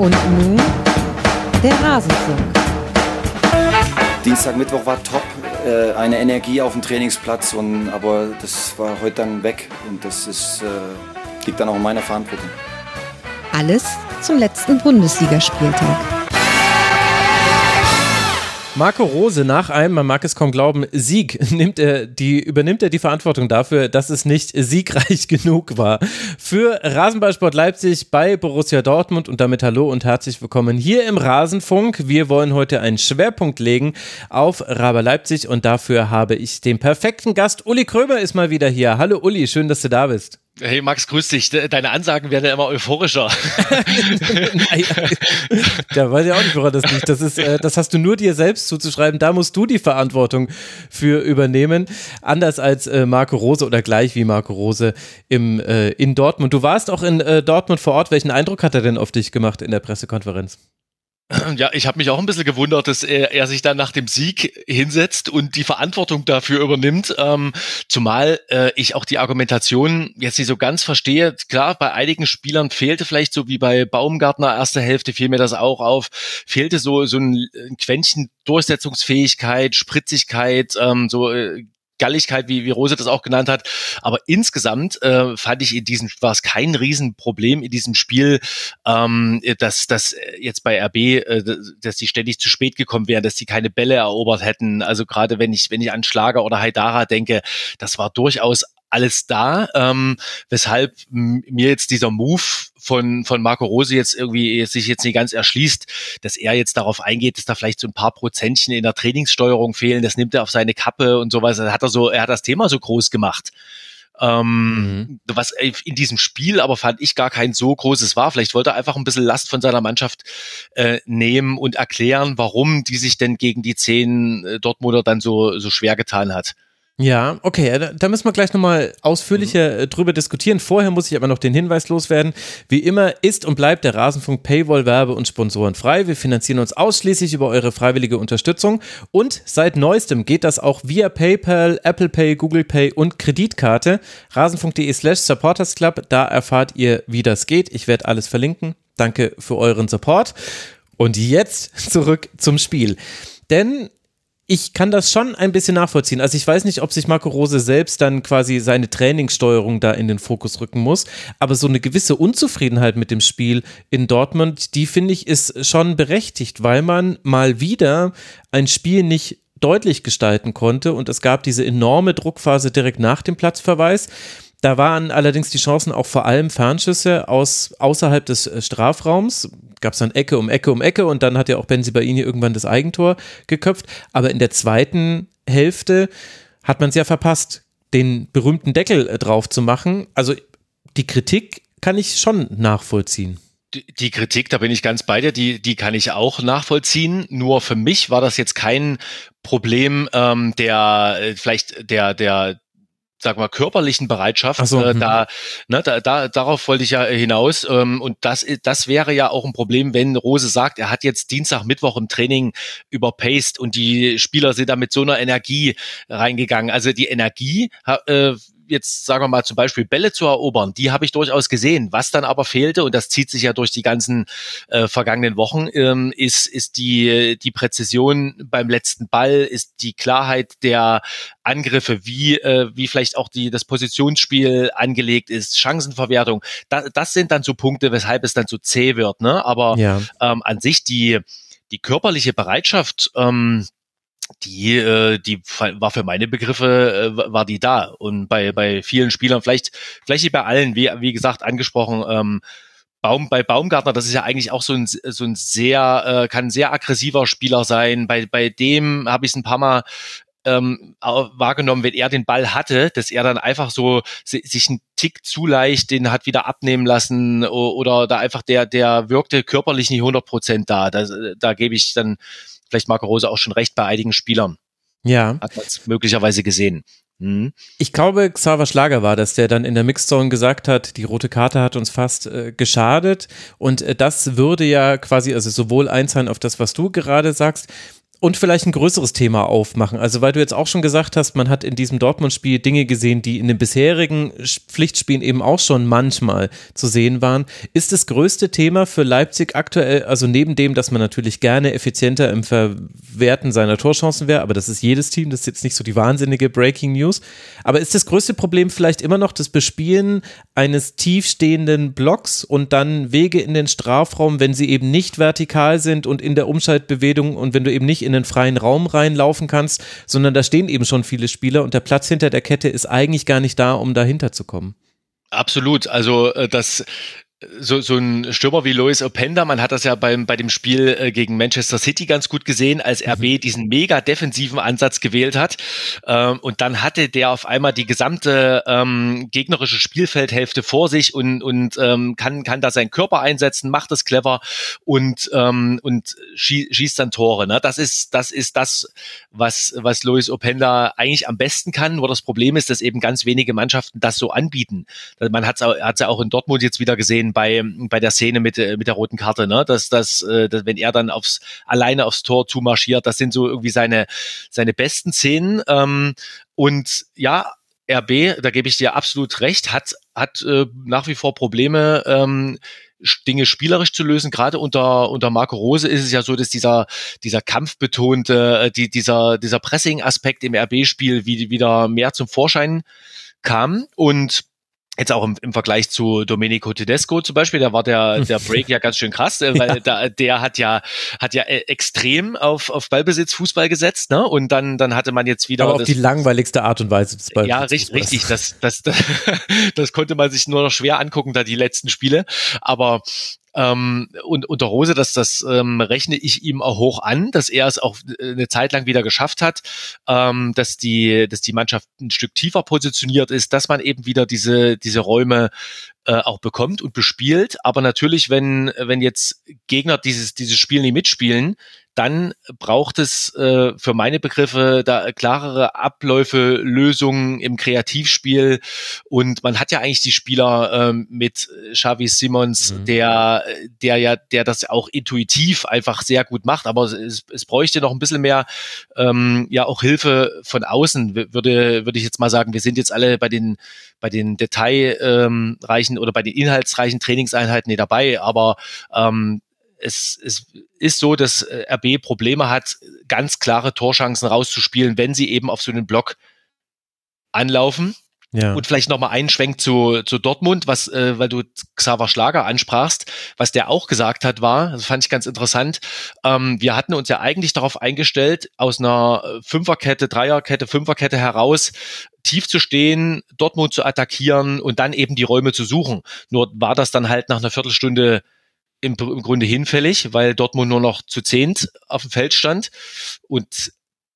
Und nun der Rasenfunk. Dienstag, Mittwoch war top, äh, eine Energie auf dem Trainingsplatz, und, aber das war heute dann weg und das ist, äh, liegt dann auch in meiner Verantwortung. Alles zum letzten Bundesligaspieltag. Marco Rose nach einem, man mag es kaum glauben, Sieg nimmt er die, übernimmt er die Verantwortung dafür, dass es nicht siegreich genug war. Für Rasenballsport Leipzig bei Borussia Dortmund und damit hallo und herzlich willkommen hier im Rasenfunk. Wir wollen heute einen Schwerpunkt legen auf Raber Leipzig und dafür habe ich den perfekten Gast. Uli Krömer ist mal wieder hier. Hallo Uli, schön, dass du da bist. Hey Max, grüß dich. Deine Ansagen werden ja immer euphorischer. ja, weiß ich auch nicht, woran das liegt. Das ist, äh, das hast du nur dir selbst zuzuschreiben. Da musst du die Verantwortung für übernehmen. Anders als äh, Marco Rose oder gleich wie Marco Rose im, äh, in Dortmund. Du warst auch in Dortmund vor Ort. Welchen Eindruck hat er denn auf dich gemacht in der Pressekonferenz? Ja, ich habe mich auch ein bisschen gewundert, dass er, er, sich dann nach dem Sieg hinsetzt und die Verantwortung dafür übernimmt. Ähm, zumal äh, ich auch die Argumentation jetzt nicht so ganz verstehe. Klar, bei einigen Spielern fehlte vielleicht so wie bei Baumgartner erste Hälfte fiel mir das auch auf, fehlte so so ein, ein Quäntchen Durchsetzungsfähigkeit, Spritzigkeit, ähm, so äh, Galligkeit, wie, wie Rose das auch genannt hat. Aber insgesamt äh, fand ich in diesem, war es kein Riesenproblem in diesem Spiel, ähm, dass, dass jetzt bei RB, äh, dass die ständig zu spät gekommen wären, dass sie keine Bälle erobert hätten. Also gerade wenn ich, wenn ich an Schlager oder Haidara denke, das war durchaus alles da, ähm, weshalb mir jetzt dieser Move von, von Marco Rose jetzt irgendwie sich jetzt nicht ganz erschließt, dass er jetzt darauf eingeht, dass da vielleicht so ein paar Prozentchen in der Trainingssteuerung fehlen, das nimmt er auf seine Kappe und sowas. Da hat er so, er hat das Thema so groß gemacht. Ähm, mhm. Was in diesem Spiel aber fand ich gar kein so großes war. Vielleicht wollte er einfach ein bisschen Last von seiner Mannschaft äh, nehmen und erklären, warum die sich denn gegen die zehn äh, Dortmunder dann so, so schwer getan hat. Ja, okay, da, müssen wir gleich nochmal ausführlicher mhm. drüber diskutieren. Vorher muss ich aber noch den Hinweis loswerden. Wie immer ist und bleibt der Rasenfunk Paywall Werbe und Sponsoren frei. Wir finanzieren uns ausschließlich über eure freiwillige Unterstützung und seit neuestem geht das auch via PayPal, Apple Pay, Google Pay und Kreditkarte. Rasenfunk.de slash Supporters Club, da erfahrt ihr, wie das geht. Ich werde alles verlinken. Danke für euren Support. Und jetzt zurück zum Spiel. Denn ich kann das schon ein bisschen nachvollziehen. Also ich weiß nicht, ob sich Marco Rose selbst dann quasi seine Trainingssteuerung da in den Fokus rücken muss, aber so eine gewisse Unzufriedenheit mit dem Spiel in Dortmund, die finde ich ist schon berechtigt, weil man mal wieder ein Spiel nicht deutlich gestalten konnte und es gab diese enorme Druckphase direkt nach dem Platzverweis. Da waren allerdings die Chancen auch vor allem Fernschüsse aus außerhalb des äh, Strafraums. Gab es dann Ecke um Ecke um Ecke und dann hat ja auch Benzi Baini irgendwann das Eigentor geköpft. Aber in der zweiten Hälfte hat man es ja verpasst, den berühmten Deckel äh, drauf zu machen. Also die Kritik kann ich schon nachvollziehen. Die Kritik, da bin ich ganz bei dir, die, die kann ich auch nachvollziehen. Nur für mich war das jetzt kein Problem ähm, der äh, vielleicht der der sag mal, körperlichen Bereitschaft. So, äh, mhm. da, ne, da, da, darauf wollte ich ja hinaus. Ähm, und das, das wäre ja auch ein Problem, wenn Rose sagt, er hat jetzt Dienstag, Mittwoch im Training überpaced und die Spieler sind da mit so einer Energie reingegangen. Also die Energie äh, jetzt sagen wir mal zum Beispiel Bälle zu erobern, die habe ich durchaus gesehen. Was dann aber fehlte, und das zieht sich ja durch die ganzen äh, vergangenen Wochen, ähm, ist, ist die, die Präzision beim letzten Ball, ist die Klarheit der Angriffe, wie, äh, wie vielleicht auch die, das Positionsspiel angelegt ist, Chancenverwertung. Da, das sind dann so Punkte, weshalb es dann so zäh wird. Ne? Aber ja. ähm, an sich die, die körperliche Bereitschaft, ähm, die, äh, die war für meine Begriffe, äh, war die da. Und bei, bei vielen Spielern, vielleicht, vielleicht nicht bei allen, wie, wie gesagt, angesprochen, ähm, Baum, bei Baumgartner, das ist ja eigentlich auch so ein, so ein sehr, äh, kann ein sehr aggressiver Spieler sein. Bei, bei dem habe ich es ein paar Mal ähm, wahrgenommen, wenn er den Ball hatte, dass er dann einfach so sich einen Tick zu leicht den hat wieder abnehmen lassen oder da einfach der, der wirkte körperlich nicht 100 Prozent da. Da, da gebe ich dann vielleicht Marco Rose auch schon recht bei einigen Spielern. Ja. Hat man möglicherweise gesehen. Mhm. Ich glaube, Xaver Schlager war das, der dann in der Mixzone gesagt hat, die rote Karte hat uns fast äh, geschadet. Und äh, das würde ja quasi, also sowohl einzahlen auf das, was du gerade sagst, und vielleicht ein größeres Thema aufmachen. Also weil du jetzt auch schon gesagt hast, man hat in diesem Dortmund-Spiel Dinge gesehen, die in den bisherigen Pflichtspielen eben auch schon manchmal zu sehen waren. Ist das größte Thema für Leipzig aktuell, also neben dem, dass man natürlich gerne effizienter im Verwerten seiner Torchancen wäre, aber das ist jedes Team, das ist jetzt nicht so die wahnsinnige Breaking News. Aber ist das größte Problem vielleicht immer noch das Bespielen eines tiefstehenden Blocks und dann Wege in den Strafraum, wenn sie eben nicht vertikal sind und in der Umschaltbewegung und wenn du eben nicht in den freien Raum reinlaufen kannst, sondern da stehen eben schon viele Spieler und der Platz hinter der Kette ist eigentlich gar nicht da, um dahinter zu kommen. Absolut. Also äh, das so, so ein Stürmer wie Lois Openda, man hat das ja beim, bei dem Spiel äh, gegen Manchester City ganz gut gesehen, als RB mhm. diesen mega defensiven Ansatz gewählt hat. Ähm, und dann hatte der auf einmal die gesamte ähm, gegnerische Spielfeldhälfte vor sich und, und ähm, kann, kann da seinen Körper einsetzen, macht das clever und, ähm, und schie schießt dann Tore. Ne? Das ist, das ist das, was, was Lois Openda eigentlich am besten kann. Nur das Problem ist, dass eben ganz wenige Mannschaften das so anbieten. Man hat es ja auch in Dortmund jetzt wieder gesehen, bei, bei der Szene mit, äh, mit der roten Karte, ne? Dass, dass, äh, dass wenn er dann aufs, alleine aufs Tor zumarschiert, das sind so irgendwie seine, seine besten Szenen. Ähm, und ja, RB, da gebe ich dir absolut recht, hat, hat äh, nach wie vor Probleme, ähm, Dinge spielerisch zu lösen. Gerade unter, unter Marco Rose ist es ja so, dass dieser, dieser kampfbetonte, äh, die, dieser, dieser Pressing-Aspekt im RB-Spiel wieder mehr zum Vorschein kam. Und Jetzt auch im, im Vergleich zu Domenico Tedesco zum Beispiel, da war der, der Break ja ganz schön krass, äh, weil ja. da, der hat ja, hat ja äh, extrem auf, auf Ballbesitz Fußball gesetzt, ne? Und dann, dann hatte man jetzt wieder. Aber auf das, die langweiligste Art und Weise des Ballbesitzes. Ja, richtig, richtig. Das, das, das, das konnte man sich nur noch schwer angucken, da die letzten Spiele. Aber ähm, und unter Rose, dass das ähm, rechne ich ihm auch hoch an, dass er es auch äh, eine Zeit lang wieder geschafft hat, ähm, dass die, dass die Mannschaft ein Stück tiefer positioniert ist, dass man eben wieder diese diese Räume äh, auch bekommt und bespielt. Aber natürlich, wenn wenn jetzt Gegner dieses dieses Spiel nicht mitspielen, dann braucht es äh, für meine Begriffe da klarere Abläufe, Lösungen im Kreativspiel. Und man hat ja eigentlich die Spieler ähm, mit Xavi Simons, mhm. der, der ja, der das auch intuitiv einfach sehr gut macht. Aber es, es bräuchte noch ein bisschen mehr, ähm, ja, auch Hilfe von außen, würde, würde ich jetzt mal sagen. Wir sind jetzt alle bei den, bei den detailreichen oder bei den inhaltsreichen Trainingseinheiten nicht dabei. Aber ähm, es, es ist so, dass äh, RB Probleme hat, ganz klare Torchancen rauszuspielen, wenn sie eben auf so einen Block anlaufen. Ja. Und vielleicht nochmal einen Schwenk zu, zu Dortmund, was, äh, weil du Xaver Schlager ansprachst, was der auch gesagt hat, war, das fand ich ganz interessant. Ähm, wir hatten uns ja eigentlich darauf eingestellt, aus einer äh, Fünferkette, Dreierkette, Fünferkette heraus tief zu stehen, Dortmund zu attackieren und dann eben die Räume zu suchen. Nur war das dann halt nach einer Viertelstunde im, im Grunde hinfällig, weil Dortmund nur noch zu zehnt auf dem Feld stand. Und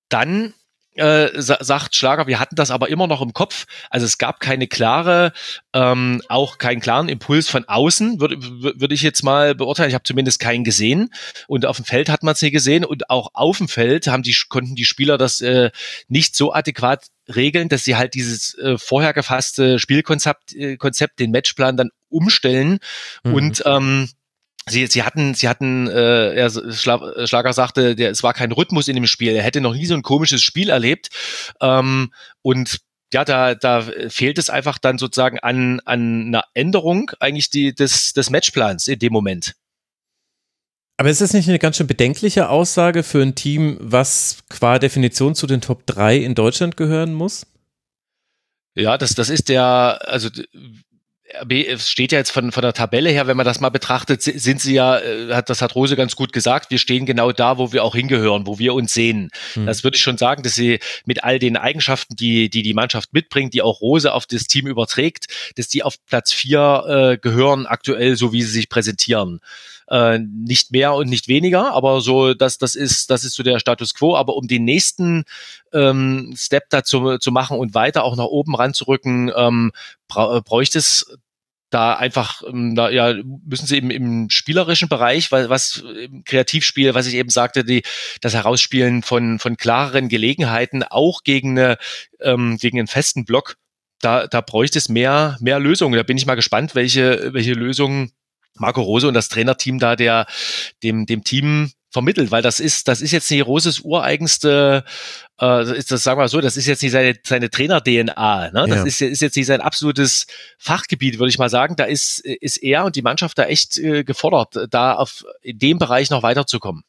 dann äh, sagt Schlager, wir hatten das aber immer noch im Kopf. Also es gab keine klare, ähm, auch keinen klaren Impuls von außen, würde würd ich jetzt mal beurteilen. Ich habe zumindest keinen gesehen. Und auf dem Feld hat man es nicht gesehen. Und auch auf dem Feld haben die, konnten die Spieler das äh, nicht so adäquat regeln, dass sie halt dieses äh, vorher gefasste Spielkonzept, äh, Konzept, den Matchplan dann umstellen mhm. und ähm, Sie, sie hatten, sie hatten, äh, ja, Schlager sagte, der, es war kein Rhythmus in dem Spiel. Er hätte noch nie so ein komisches Spiel erlebt. Ähm, und ja, da, da fehlt es einfach dann sozusagen an, an einer Änderung eigentlich die, des, des Matchplans in dem Moment. Aber ist das nicht eine ganz schön bedenkliche Aussage für ein Team, was qua Definition zu den Top 3 in Deutschland gehören muss? Ja, das, das ist der, also RB steht ja jetzt von, von der Tabelle her, wenn man das mal betrachtet, sind sie ja, äh, das hat Rose ganz gut gesagt, wir stehen genau da, wo wir auch hingehören, wo wir uns sehen. Mhm. Das würde ich schon sagen, dass sie mit all den Eigenschaften, die, die die Mannschaft mitbringt, die auch Rose auf das Team überträgt, dass die auf Platz vier äh, gehören aktuell, so wie sie sich präsentieren. Äh, nicht mehr und nicht weniger, aber so, das, das ist, das ist so der Status quo. Aber um den nächsten ähm, Step dazu zu machen und weiter auch nach oben ranzurücken, ähm, bra bräuchte es da einfach, ähm, da, ja, müssen sie eben im spielerischen Bereich, weil was im Kreativspiel, was ich eben sagte, die, das Herausspielen von, von klareren Gelegenheiten auch gegen eine, ähm, gegen einen festen Block, da, da bräuchte es mehr, mehr Lösungen. Da bin ich mal gespannt, welche, welche Lösungen Marco Rose und das Trainerteam da der, dem, dem Team vermittelt, weil das ist, das ist jetzt nicht Roses ureigenste, äh, ist das, sagen wir mal so, das ist jetzt nicht seine, seine Trainer-DNA, ne? Das Ja. ist, ist jetzt nicht sein absolutes Fachgebiet, würde ich mal sagen. Da ist, ist er und die Mannschaft da echt äh, gefordert, da auf in dem Bereich noch weiterzukommen.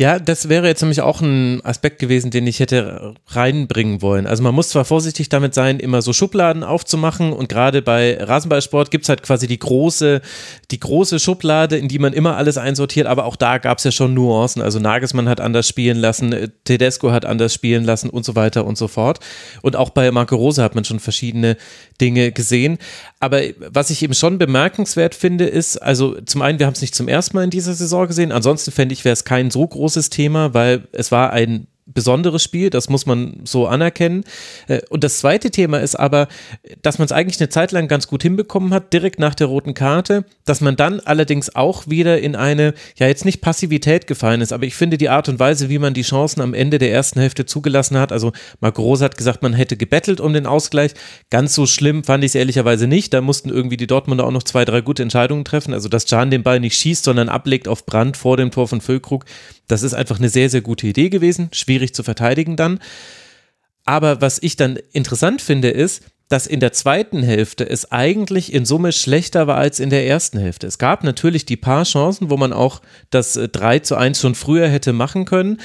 Ja, das wäre jetzt nämlich auch ein Aspekt gewesen, den ich hätte reinbringen wollen. Also man muss zwar vorsichtig damit sein, immer so Schubladen aufzumachen und gerade bei Rasenballsport gibt's halt quasi die große, die große Schublade, in die man immer alles einsortiert, aber auch da gab's ja schon Nuancen. Also Nagelsmann hat anders spielen lassen, äh, Tedesco hat anders spielen lassen und so weiter und so fort. Und auch bei Marco Rose hat man schon verschiedene Dinge gesehen. Aber was ich eben schon bemerkenswert finde, ist, also zum einen, wir haben es nicht zum ersten Mal in dieser Saison gesehen, ansonsten fände ich, wäre es kein so großes Thema, weil es war ein besonderes Spiel, das muss man so anerkennen. Äh, Und das zweite Thema ist aber, dass man es eigentlich eine Zeit lang ganz gut hinbekommen hat, direkt nach der roten Karte, dass man dann allerdings auch wieder in eine, ja jetzt nicht Passivität gefallen ist, aber ich finde die Art und Weise, wie man die Chancen am Ende der ersten Hälfte zugelassen hat, also Marco Rose hat gesagt, man hätte gebettelt um den Ausgleich, ganz so schlimm fand ich es ehrlicherweise nicht, da mussten irgendwie die Dortmunder auch noch zwei, drei gute Entscheidungen treffen, also dass Can den Ball nicht schießt, sondern ablegt auf Brand vor dem Tor von Füllkrug, das ist einfach eine sehr, sehr gute Idee gewesen, schwierig zu verteidigen dann. Aber was ich dann interessant finde, ist, dass in der zweiten Hälfte es eigentlich in Summe schlechter war als in der ersten Hälfte. Es gab natürlich die paar Chancen, wo man auch das äh, 3 zu 1 schon früher hätte machen können.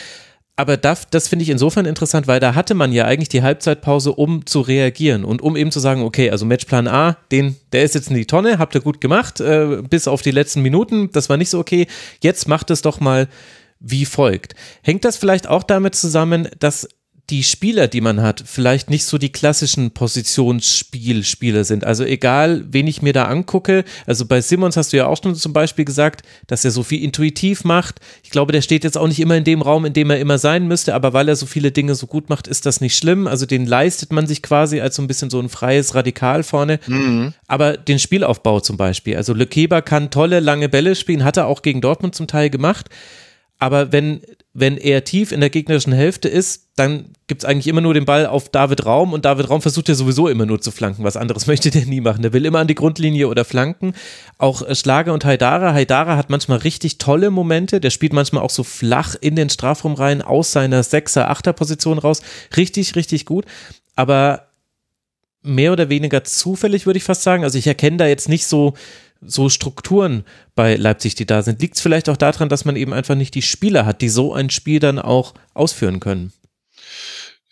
Aber das, das finde ich insofern interessant, weil da hatte man ja eigentlich die Halbzeitpause, um zu reagieren und um eben zu sagen, okay, also Matchplan A, den, der ist jetzt in die Tonne, habt ihr gut gemacht, äh, bis auf die letzten Minuten, das war nicht so okay. Jetzt macht es doch mal wie folgt. Hängt das vielleicht auch damit zusammen, dass die Spieler, die man hat, vielleicht nicht so die klassischen Positionsspielspieler sind. Also egal, wen ich mir da angucke, also bei Simmons hast du ja auch schon zum Beispiel gesagt, dass er so viel intuitiv macht. Ich glaube, der steht jetzt auch nicht immer in dem Raum, in dem er immer sein müsste, aber weil er so viele Dinge so gut macht, ist das nicht schlimm. Also den leistet man sich quasi als so ein bisschen so ein freies Radikal vorne. Aber den Spielaufbau zum Beispiel, also Le Keber kann tolle lange Bälle spielen, hat er auch gegen Dortmund zum Teil gemacht. Aber wenn, wenn er tief in der gegnerischen Hälfte ist, dann gibt es eigentlich immer nur den Ball auf David Raum und David Raum versucht ja sowieso immer nur zu flanken. Was anderes möchte der nie machen. Der will immer an die Grundlinie oder flanken. Auch äh, Schlager und Haidara. Haidara hat manchmal richtig tolle Momente. Der spielt manchmal auch so flach in den Strafraum rein aus seiner Sechser-, Achter-Position raus. Richtig, richtig gut. Aber mehr oder weniger zufällig, würde ich fast sagen. Also ich erkenne da jetzt nicht so, so Strukturen bei Leipzig, die da sind. Liegt es vielleicht auch daran, dass man eben einfach nicht die Spieler hat, die so ein Spiel dann auch ausführen können?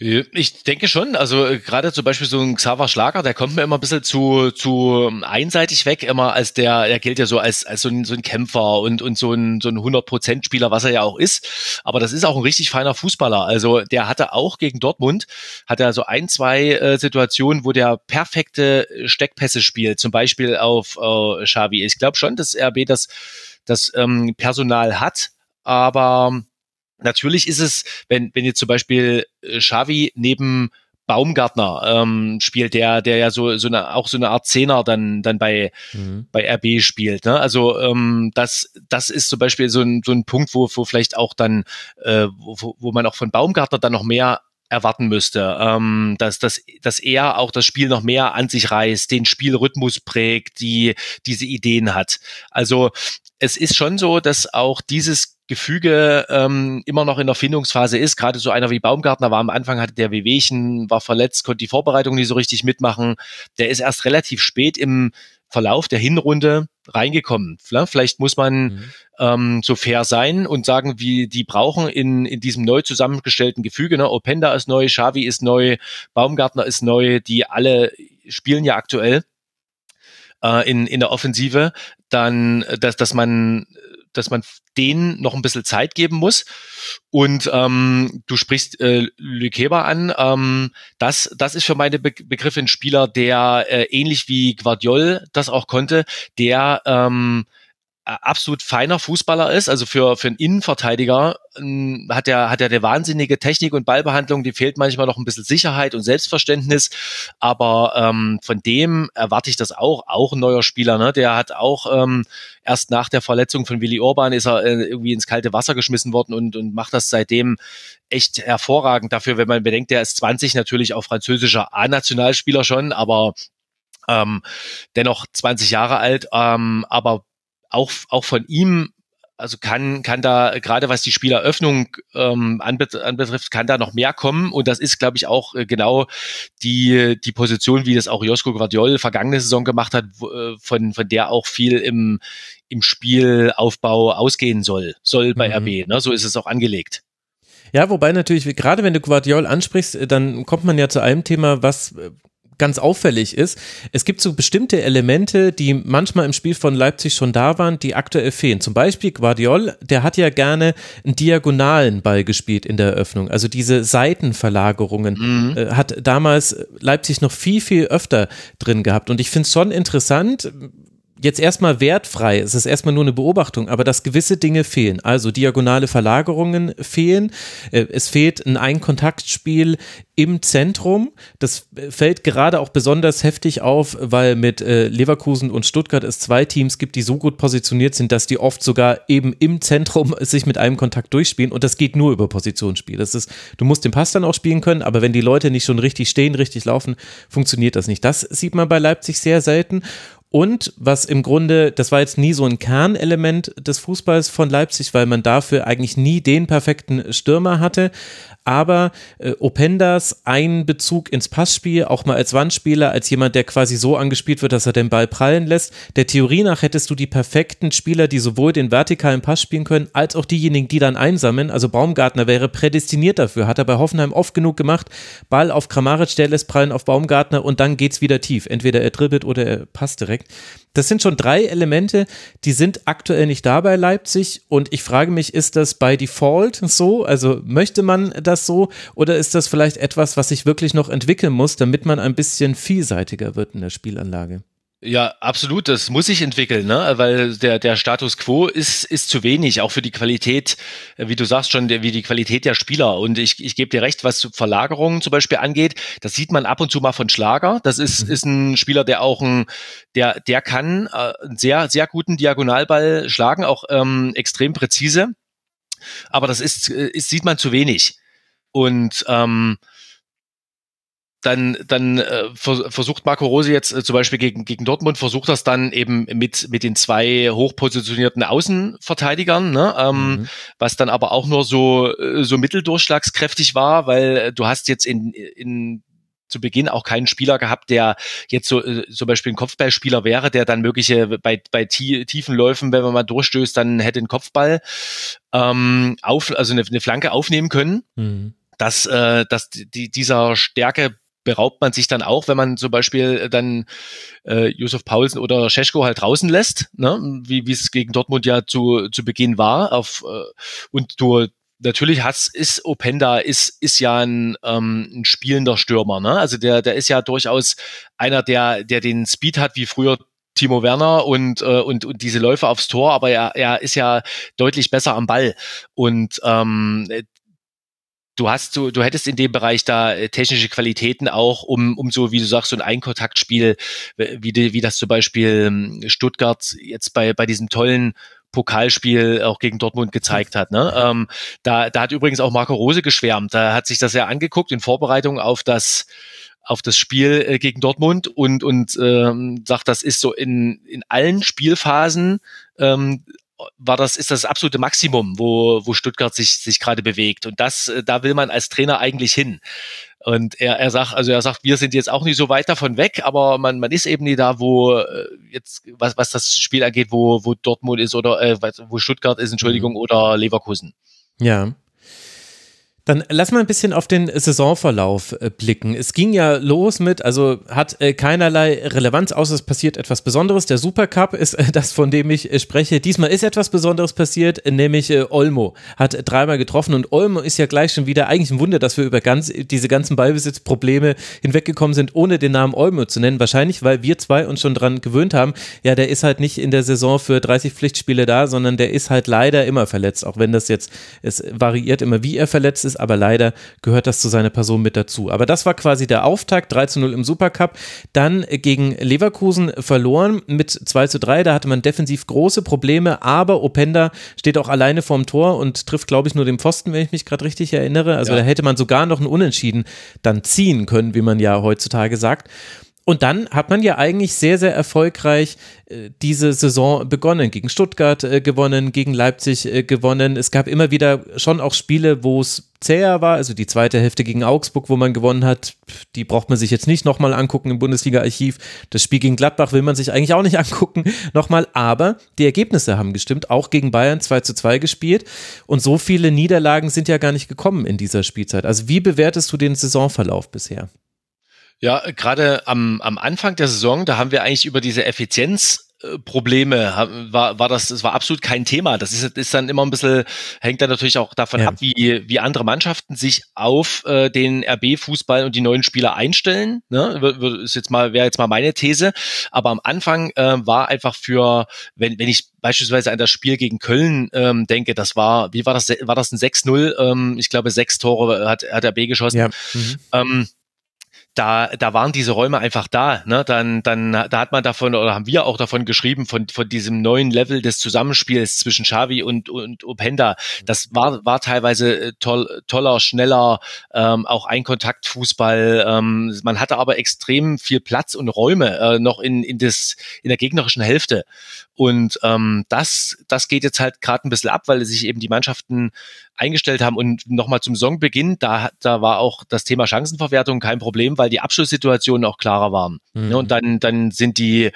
Ich denke schon, also äh, gerade zum Beispiel so ein Xaver Schlager, der kommt mir immer ein bisschen zu, zu ähm, einseitig weg, immer als der, er gilt ja so als, als so ein, so ein Kämpfer und, und so ein, so ein 100%-Spieler, was er ja auch ist. Aber das ist auch ein richtig feiner Fußballer. Also der hatte auch gegen Dortmund, hat er so ein, zwei äh, Situationen, wo der perfekte Steckpässe spielt, zum Beispiel auf äh, Xavi. Ich glaube schon, dass RB das, das ähm, Personal hat, aber Natürlich ist es, wenn, wenn jetzt zum Beispiel äh, Xavi neben Baumgartner ähm, spielt, der, der ja so, so eine, auch so eine Art Zehner dann, dann bei, Mhm. bei RB spielt. Ne? Also ähm, das, das ist zum Beispiel so ein, so ein Punkt, wo, wo vielleicht auch dann, äh, wo, wo man auch von Baumgartner dann noch mehr erwarten müsste, ähm, dass, dass, dass er auch das Spiel noch mehr an sich reißt, den Spielrhythmus prägt, die diese Ideen hat. Also es ist schon so, dass auch dieses Gefüge ähm, immer noch in der Findungsphase ist. Gerade so einer wie Baumgartner war am Anfang, hatte der Wehwehchen, war verletzt, konnte die Vorbereitung nicht so richtig mitmachen. Der ist erst relativ spät im Verlauf der Hinrunde reingekommen. Ne? Vielleicht muss man Mhm. ähm, so fair sein und sagen, wie die brauchen in, in diesem neu zusammengestellten Gefüge. Ne? Openda ist neu, Xavi ist neu, Baumgartner ist neu, die alle spielen ja aktuell äh, in, in der Offensive, dann, äh, dass, dass man dass man denen noch ein bisschen Zeit geben muss. Und ähm, du sprichst äh, Lykeba an. Ähm, das, das ist für meine Be Begriffe ein Spieler, der äh, ähnlich wie Guardiol das auch konnte, der ähm, äh, absolut feiner Fußballer ist. Also für, für einen Innenverteidiger ähm, hat er hat er eine wahnsinnige Technik und Ballbehandlung. Die fehlt manchmal noch ein bisschen Sicherheit und Selbstverständnis. Aber ähm, von dem erwarte ich das auch. Auch ein neuer Spieler. Ne? Der hat auch ähm, erst nach der Verletzung von Willi Orban ist er äh, irgendwie ins kalte Wasser geschmissen worden und, und macht das seitdem echt hervorragend dafür, wenn man bedenkt, der ist 20 natürlich auch französischer A-Nationalspieler schon, aber ähm, dennoch 20 Jahre alt, ähm, aber auch, auch von ihm also kann, kann da, gerade was die Spieleröffnung ähm, anbet anbetrifft, kann da noch mehr kommen. Und das ist, glaube ich, auch äh, genau die, die Position, wie das auch Josko Guardiol vergangene Saison gemacht hat, äh, von, von der auch viel im, im Spielaufbau ausgehen soll, soll bei mhm. RB. Ne? So ist es auch angelegt. Ja, wobei natürlich, gerade wenn du Guardiol ansprichst, äh, dann kommt man ja zu einem Thema, was äh, ganz auffällig ist. Es gibt so bestimmte Elemente, die manchmal im Spiel von Leipzig schon da waren, die aktuell fehlen. Zum Beispiel Guardiol, der hat ja gerne einen diagonalen Ball gespielt in der Eröffnung. Also diese Seitenverlagerungen mhm. äh, hat damals Leipzig noch viel, viel öfter drin gehabt. Und ich finde es schon interessant, jetzt erstmal wertfrei, es ist erstmal nur eine Beobachtung, aber dass gewisse Dinge fehlen. Also diagonale Verlagerungen fehlen, äh, es fehlt ein Einkontaktspiel im Zentrum. Das fällt gerade auch besonders heftig auf, weil mit äh, Leverkusen und Stuttgart es zwei Teams gibt, die so gut positioniert sind, dass die oft sogar eben im Zentrum sich mit einem Kontakt durchspielen und das geht nur über Positionsspiel. Das ist, du musst den Pass dann auch spielen können, aber wenn die Leute nicht schon richtig stehen, richtig laufen, funktioniert das nicht. Das sieht man bei Leipzig sehr selten und was im Grunde, das war jetzt nie so ein Kernelement des Fußballs von Leipzig, weil man dafür eigentlich nie den perfekten Stürmer hatte aber äh, Opendas Einbezug ins Passspiel, auch mal als Wandspieler, als jemand, der quasi so angespielt wird, dass er den Ball prallen lässt. Der Theorie nach hättest du die perfekten Spieler, die sowohl den vertikalen Pass spielen können, als auch diejenigen, die dann einsammeln. Also Baumgartner wäre prädestiniert dafür, hat er bei Hoffenheim oft genug gemacht. Ball auf Kramaric, der lässt prallen auf Baumgartner und dann geht's wieder tief. Entweder er dribbelt oder er passt direkt. Das sind schon drei Elemente, die sind aktuell nicht da bei Leipzig und ich frage mich, ist das bei Default so? Also möchte man das so oder ist das vielleicht etwas, was sich wirklich noch entwickeln muss, damit man ein bisschen vielseitiger wird in der Spielanlage? Ja, absolut. Das muss sich entwickeln, ne? weil der, der Status quo ist, ist zu wenig, auch für die Qualität, äh, wie du sagst schon, der, wie die Qualität der Spieler. Und ich, ich gebe dir recht, was Verlagerungen zum Beispiel angeht, das sieht man ab und zu mal von Schlager. Das ist, mhm. ist ein Spieler, der auch ein, der, der kann äh, einen sehr, sehr guten Diagonalball schlagen, auch ähm, extrem präzise. Aber das ist, äh, ist, sieht man zu wenig. Und ähm, dann, dann äh, versucht Marco Rose jetzt äh, zum Beispiel gegen, gegen Dortmund, versucht das dann eben mit, mit den zwei hochpositionierten Außenverteidigern, ne? ähm, mhm. was dann aber auch nur so, äh, so mitteldurchschlagskräftig war, weil äh, du hast jetzt in, in zu Beginn auch keinen Spieler gehabt, der jetzt so äh, zum Beispiel ein Kopfballspieler wäre, der dann mögliche bei, bei tiefen Läufen, wenn man mal durchstößt, dann hätte ein Kopfball ähm, auf, also eine, eine Flanke aufnehmen können. Mhm dass, äh, dass die, dieser Stärke beraubt man sich dann auch, wenn man zum Beispiel dann äh, Josef Paulsen oder Scheschko halt draußen lässt, ne? wie wie es gegen Dortmund ja zu, zu Beginn war. Auf, äh, und du natürlich hast, ist Openda ist, ist ja ein, ähm, ein spielender Stürmer. Ne? Also der, der ist ja durchaus einer, der, der den Speed hat wie früher Timo Werner und, äh, und, und diese Läufe aufs Tor, aber er, er ist ja deutlich besser am Ball. Und ähm, du hast du, du hättest in dem Bereich da äh, technische Qualitäten auch, um, um so, wie du sagst, so ein Einkontaktspiel, wie, die, wie das zum Beispiel ähm, Stuttgart jetzt bei, bei diesem tollen Pokalspiel auch gegen Dortmund gezeigt hat. Ne? Ähm, da, da hat übrigens auch Marco Rose geschwärmt. Da hat sich das ja angeguckt in Vorbereitung auf das auf das Spiel äh, gegen Dortmund und und ähm, sagt, das ist so in in allen Spielphasen ähm, war das, ist das absolute Maximum, wo, wo Stuttgart sich, sich gerade bewegt. Und das, äh, da will man als Trainer eigentlich hin. Und er, er sagt, also er sagt, wir sind jetzt auch nicht so weit davon weg, aber man, man ist eben nie da, wo äh, jetzt, was, was das Spiel angeht, wo, wo Dortmund ist oder äh, wo Stuttgart ist, Entschuldigung, mhm. oder Leverkusen. Ja. Dann lass mal ein bisschen auf den Saisonverlauf äh, blicken. Es ging ja los mit, also hat äh, keinerlei Relevanz, außer es passiert etwas Besonderes. Der Supercup ist äh, das, von dem ich spreche. Diesmal ist etwas Besonderes passiert, nämlich Olmo hat dreimal getroffen und Olmo ist ja gleich schon wieder eigentlich ein Wunder, dass wir über ganz, diese ganzen Ballbesitzprobleme hinweggekommen sind, ohne den Namen Olmo zu nennen. Wahrscheinlich, weil wir zwei uns schon dran gewöhnt haben. Ja, der ist halt nicht in der Saison für 30 Pflichtspiele da, sondern der ist halt leider immer verletzt, auch wenn das jetzt, es variiert immer, wie er verletzt ist ist, aber leider gehört das zu seiner Person mit dazu. Aber das war quasi der Auftakt, 3 zu 0 im Supercup. Dann gegen Leverkusen verloren mit 2 zu 3, da hatte man defensiv große Probleme, aber Openda steht auch alleine vorm Tor und trifft, glaube ich, nur den Pfosten, wenn ich mich gerade richtig erinnere. Also ja. da hätte man sogar noch ein Unentschieden dann ziehen können, wie man ja heutzutage sagt. Und dann hat man ja eigentlich sehr, sehr erfolgreich äh, diese Saison begonnen. Gegen Stuttgart äh, gewonnen, gegen Leipzig äh, gewonnen. Es gab immer wieder schon auch Spiele, wo es zäher war. Also die zweite Hälfte gegen Augsburg, wo man gewonnen hat, die braucht man sich jetzt nicht nochmal angucken im Bundesliga-Archiv. Das Spiel gegen Gladbach will man sich eigentlich auch nicht angucken nochmal. Aber die Ergebnisse haben gestimmt. Auch gegen Bayern 2 zu 2 gespielt. Und so viele Niederlagen sind ja gar nicht gekommen in dieser Spielzeit. Also wie bewertest du den Saisonverlauf bisher? Ja, gerade am, am Anfang der Saison, da haben wir eigentlich über diese Effizienz Probleme war, war das, es war absolut kein Thema. Das ist, ist dann immer ein bisschen, hängt dann natürlich auch davon ja. ab, wie, wie andere Mannschaften sich auf äh, den RB-Fußball und die neuen Spieler einstellen. Ne? Ist jetzt mal, wäre jetzt mal meine These. Aber am Anfang äh, war einfach für, wenn, wenn ich beispielsweise an das Spiel gegen Köln ähm, denke, das war, wie war das, war das ein 6-0? Ähm, ich glaube, sechs Tore hat, hat RB geschossen. Ja. Mhm. Ähm, da, da waren diese Räume einfach da. Ne? Dann, dann, da hat man davon oder haben wir auch davon geschrieben von, von diesem neuen Level des Zusammenspiels zwischen Xavi und, und Openda. Das war, war teilweise äh, toll, toller, schneller, ähm, auch Einkontaktfußball. Ähm, man hatte aber extrem viel Platz und Räume äh, noch in, in, das, in der gegnerischen Hälfte. Und ähm, das, das geht jetzt halt gerade ein bisschen ab, weil sich eben die Mannschaften eingestellt haben. Und nochmal zum Saisonbeginn, da, da war auch das Thema Chancenverwertung kein Problem, weil die Abschlusssituationen auch klarer waren. Mhm. und dann, dann sind die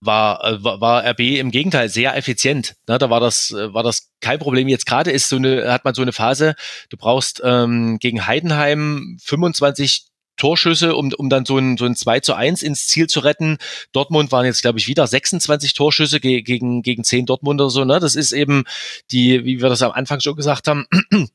war, äh, war, war RB im Gegenteil sehr effizient. Ne, da war das, äh, war das kein Problem. Jetzt gerade ist so eine, hat man so eine Phase, du brauchst ähm, gegen Heidenheim 25 Torschüsse, um, um dann so ein, so ein 2 zu 1 ins Ziel zu retten. Dortmund waren jetzt, glaube ich, wieder 26 Torschüsse ge gegen, gegen 10 Dortmunder so. Ne? Das ist eben die, wie wir das am Anfang schon gesagt haben,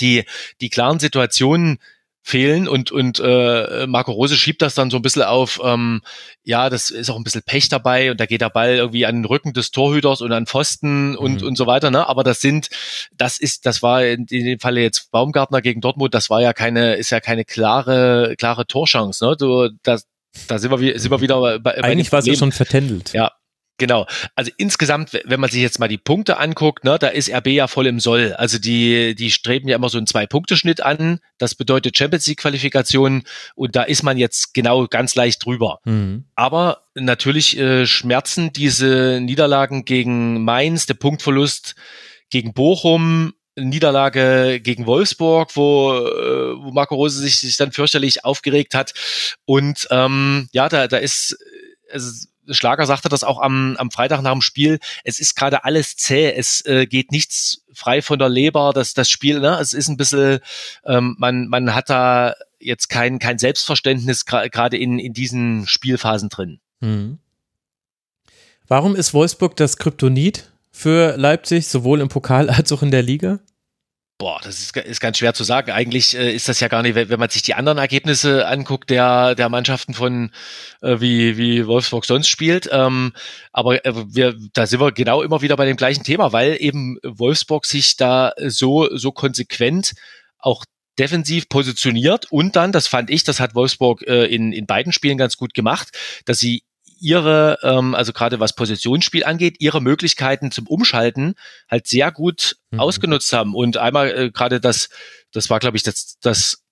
die, die klaren Situationen, fehlen und und äh, Marco Rose schiebt das dann so ein bisschen auf, ähm, ja, das ist auch ein bisschen Pech dabei und da geht der Ball irgendwie an den Rücken des Torhüters und an Pfosten und mhm. und so weiter, ne? Aber das sind, das ist, das war in, in dem Falle jetzt Baumgartner gegen Dortmund, das war ja keine, ist ja keine klare klare Torchance, ne? Du, das, da sind wir, sind wir wieder bei, bei Eigentlich war es ja schon vertändelt. Ja, Genau. Also insgesamt, wenn man sich jetzt mal die Punkte anguckt, ne, da ist RB ja voll im Soll. Also die, die streben ja immer so einen Zwei-Punkte-Schnitt an. Das bedeutet Champions League-Qualifikation und da ist man jetzt genau ganz leicht drüber. Mhm. Aber natürlich äh, schmerzen diese Niederlagen gegen Mainz, der Punktverlust gegen Bochum, Niederlage gegen Wolfsburg, wo, äh, wo Marco Rose sich, sich dann fürchterlich aufgeregt hat. Und ähm, ja, da, da ist, also Schlager sagte das auch am, am Freitag nach dem Spiel, es ist gerade alles zäh, es äh, geht nichts frei von der Leber, das, das Spiel, ne? es ist ein bisschen, ähm, man, man hat da jetzt kein, kein Selbstverständnis gerade in, in diesen Spielphasen drin. Mhm. Warum ist Wolfsburg das Kryptonit für Leipzig, sowohl im Pokal als auch in der Liga? Boah, das ist, ist ganz schwer zu sagen. Eigentlich äh, ist das ja gar nicht, wenn, man sich die anderen Ergebnisse anguckt, der, der Mannschaften von äh, wie, wie Wolfsburg sonst spielt. Ähm, aber äh, wir, da sind wir genau immer wieder bei dem gleichen Thema, weil eben Wolfsburg sich da so, so konsequent auch defensiv positioniert und dann, das fand ich, das hat Wolfsburg äh, in, in beiden Spielen ganz gut gemacht, dass sie ihre, ähm, also gerade was Positionsspiel angeht, ihre Möglichkeiten zum Umschalten halt sehr gut mhm. ausgenutzt haben. Und einmal äh, gerade das, das war, glaube ich, das, das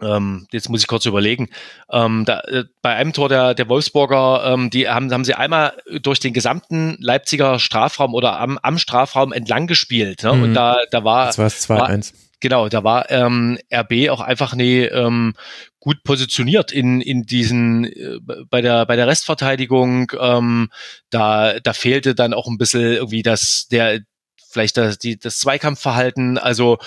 ähm, jetzt muss ich kurz überlegen. Ähm, da, äh, bei einem Tor der, der Wolfsburger, ähm, die haben, haben sie einmal durch den gesamten Leipziger Strafraum oder am, am Strafraum entlang gespielt. Ne? Mhm. Und da, da war. Das war 2-1. Genau, da war ähm, RB auch einfach nee, ähm, gut positioniert in in diesen äh, bei der bei der Restverteidigung. Ähm, da da fehlte dann auch ein bisschen irgendwie das der vielleicht das, die, das Zweikampfverhalten. Also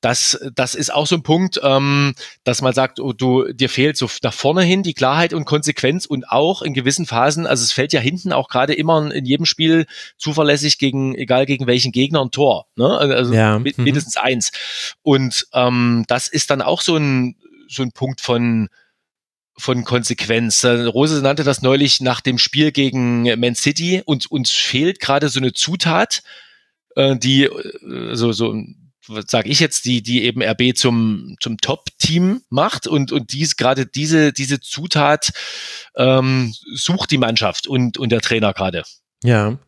das, das ist auch so ein Punkt, ähm, dass man sagt, oh, du, dir fehlt so nach vorne hin die Klarheit und Konsequenz und auch in gewissen Phasen, also es fällt ja hinten auch gerade immer in jedem Spiel zuverlässig gegen, egal gegen welchen Gegner ein Tor. Ne? Also ja. Mhm. mindestens eins. Und ähm, das ist dann auch so ein, so ein Punkt von, von Konsequenz. Rose nannte das neulich nach dem Spiel gegen Man City und uns fehlt gerade so eine Zutat, äh, die äh, so so sage ich jetzt, die die eben RB zum zum Top-Team macht und und dies gerade diese diese Zutat ähm, sucht die Mannschaft und und der Trainer gerade. Ja.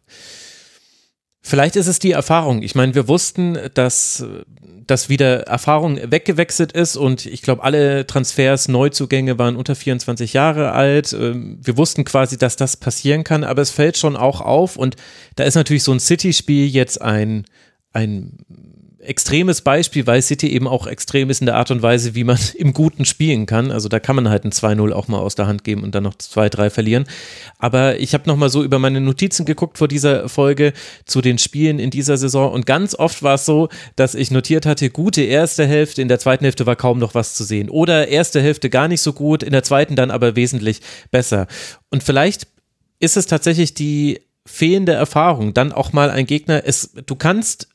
Vielleicht ist es die Erfahrung. Ich meine, wir wussten, dass, dass wieder Erfahrung weggewechselt ist und ich glaube, alle Transfers, Neuzugänge waren unter 24 Jahre alt. Ähm, wir wussten quasi, dass das passieren kann, aber es fällt schon auch auf und da ist natürlich so ein City-Spiel jetzt ein, ein extremes Beispiel, weil City eben auch extrem ist in der Art und Weise, wie man im Guten spielen kann. Also da kann man halt ein 2-0 auch mal aus der Hand geben und dann noch 2-3 verlieren. Aber ich habe nochmal so über meine Notizen geguckt vor dieser Folge zu den Spielen in dieser Saison und ganz oft war es so, dass ich notiert hatte, gute erste Hälfte, in der zweiten Hälfte war kaum noch was zu sehen. Oder erste Hälfte gar nicht so gut, in der zweiten dann aber wesentlich besser. Und vielleicht ist es tatsächlich die fehlende Erfahrung, dann auch mal ein Gegner, es, du kannst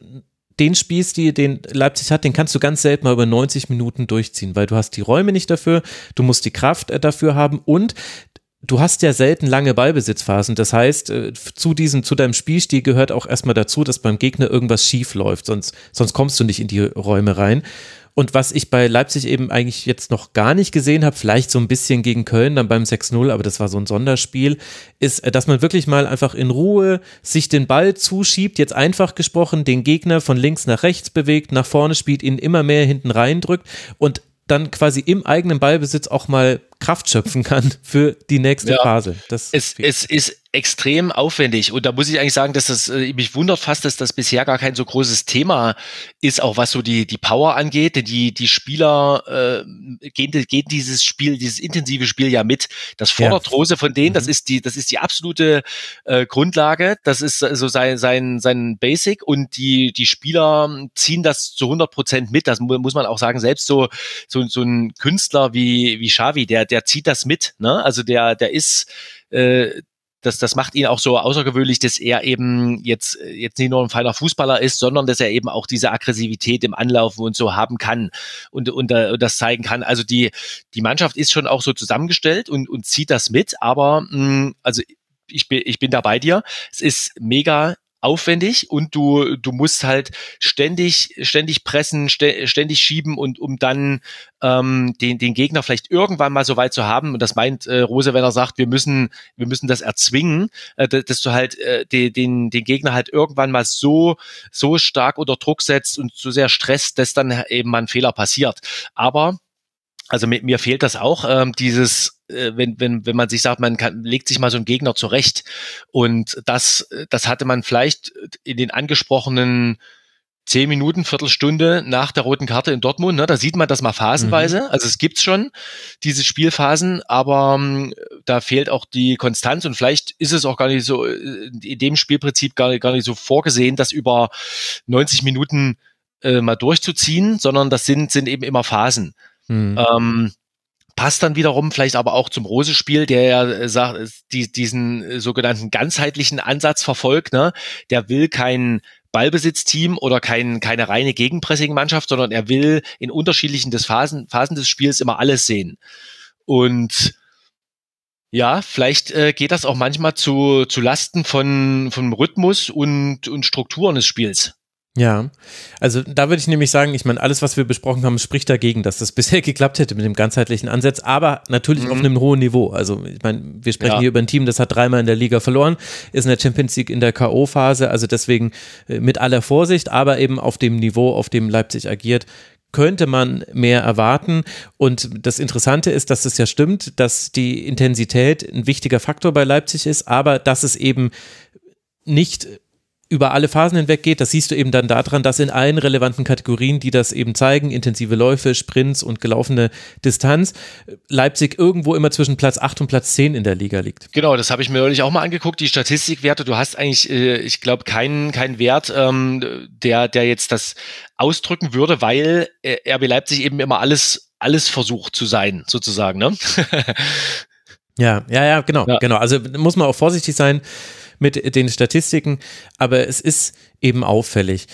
den Spielstil, den Leipzig hat, den kannst du ganz selten mal über 90 Minuten durchziehen, weil du hast die Räume nicht dafür, du musst die Kraft äh, dafür haben und du hast ja selten lange Ballbesitzphasen. Das heißt, äh, zu diesem, zu deinem Spielstil gehört auch erstmal dazu, dass beim Gegner irgendwas schief läuft, sonst, sonst kommst du nicht in die Räume rein. Und was ich bei Leipzig eben eigentlich jetzt noch gar nicht gesehen habe, vielleicht so ein bisschen gegen Köln, dann beim 6-0, aber das war so ein Sonderspiel, ist, äh, dass man wirklich mal einfach in Ruhe sich den Ball zuschiebt, jetzt einfach gesprochen, den Gegner von links nach rechts bewegt, nach vorne spielt, ihn immer mehr hinten reindrückt und dann quasi im eigenen Ballbesitz auch mal Kraft schöpfen kann für die nächste ja, Phase. Das es, es ist extrem aufwendig und da muss ich eigentlich sagen, dass das äh, mich wundert fast, dass das bisher gar kein so großes Thema ist, auch was so die die Power angeht. Denn die die Spieler äh, gehen, gehen dieses Spiel, dieses intensive Spiel ja mit. Das fordert ja. Rose von denen. Mhm. Das ist die das ist die absolute äh, Grundlage. Das ist so also sein sein sein Basic und die die Spieler ziehen das zu 100 Prozent mit. Das muss man auch sagen. Selbst so so so ein Künstler wie wie Xavi, der der zieht das mit. Ne? Also der der ist äh, das, das macht ihn auch so außergewöhnlich, dass er eben jetzt, jetzt nicht nur ein feiner Fußballer ist, sondern dass er eben auch diese Aggressivität im Anlaufen und so haben kann und, und, äh, und das zeigen kann. Also die, die Mannschaft ist schon auch so zusammengestellt und, und zieht das mit, aber mh, mm, also ich bin, ich bin da bei dir. Es ist mega aufwendig und du, du musst halt ständig, ständig pressen, ständig schieben und um dann ähm, den, den Gegner vielleicht irgendwann mal so weit zu haben, und das meint äh, Rose, wenn er sagt, wir müssen, wir müssen das erzwingen, äh, dass du halt äh, den, den, den Gegner halt irgendwann mal so, so stark unter Druck setzt und so sehr stresst, dass dann eben mal ein Fehler passiert. Aber also mit mir fehlt das auch, ähm, dieses, äh, wenn, wenn, wenn man sich sagt, man kann, legt sich mal so einen Gegner zurecht. Und das, das hatte man vielleicht in den angesprochenen zehn Minuten, Viertelstunde nach der roten Karte in Dortmund. Ne, da sieht man das mal phasenweise. Mhm. Also es gibt's schon, diese Spielphasen, aber ähm, da fehlt auch die Konstanz und vielleicht ist es auch gar nicht so, äh, in dem Spielprinzip gar, gar nicht so vorgesehen, das über 90 Minuten äh, mal durchzuziehen, sondern das sind, sind eben immer Phasen. Mhm. Ähm, passt dann wiederum vielleicht aber auch zum Rose-Spiel, der ja äh, sagt, die, diesen äh, sogenannten ganzheitlichen Ansatz verfolgt. Ne? Der will kein Ballbesitzteam oder kein, keine reine Gegenpressing-Mannschaft, sondern er will in unterschiedlichen des Phasen, Phasen des Spiels immer alles sehen. Und ja, vielleicht äh, geht das auch manchmal zu, zu Lasten von, von Rhythmus und, und Strukturen des Spiels. Ja, also da würde ich nämlich sagen, ich meine, alles, was wir besprochen haben, spricht dagegen, dass das bisher geklappt hätte mit dem ganzheitlichen Ansatz, aber natürlich mhm. auf einem hohen Niveau. Also ich meine, wir sprechen ja. hier über ein Team, das hat dreimal in der Liga verloren, ist in der Champions League in der K.O.-Phase, also deswegen äh, mit aller Vorsicht, aber eben auf dem Niveau, auf dem Leipzig agiert, könnte man mehr erwarten. Und das Interessante ist, dass es ja stimmt, dass die Intensität ein wichtiger Faktor bei Leipzig ist, aber dass es eben nicht über alle Phasen hinweg geht. Das siehst du eben dann daran, dass in allen relevanten Kategorien, die das eben zeigen, intensive Läufe, Sprints und gelaufene Distanz, Leipzig irgendwo immer zwischen Platz 8 und Platz 10 in der Liga liegt. Genau, das habe ich mir neulich auch mal angeguckt, die Statistikwerte. Du hast eigentlich, äh, ich glaube, keinen keinen Wert, ähm, der, der jetzt das ausdrücken würde, weil äh, RB Leipzig eben immer alles, alles versucht zu sein, sozusagen. Ne? ja, ja, ja, genau, ja. genau. Also muss man auch vorsichtig sein mit den Statistiken, aber es ist eben auffällig.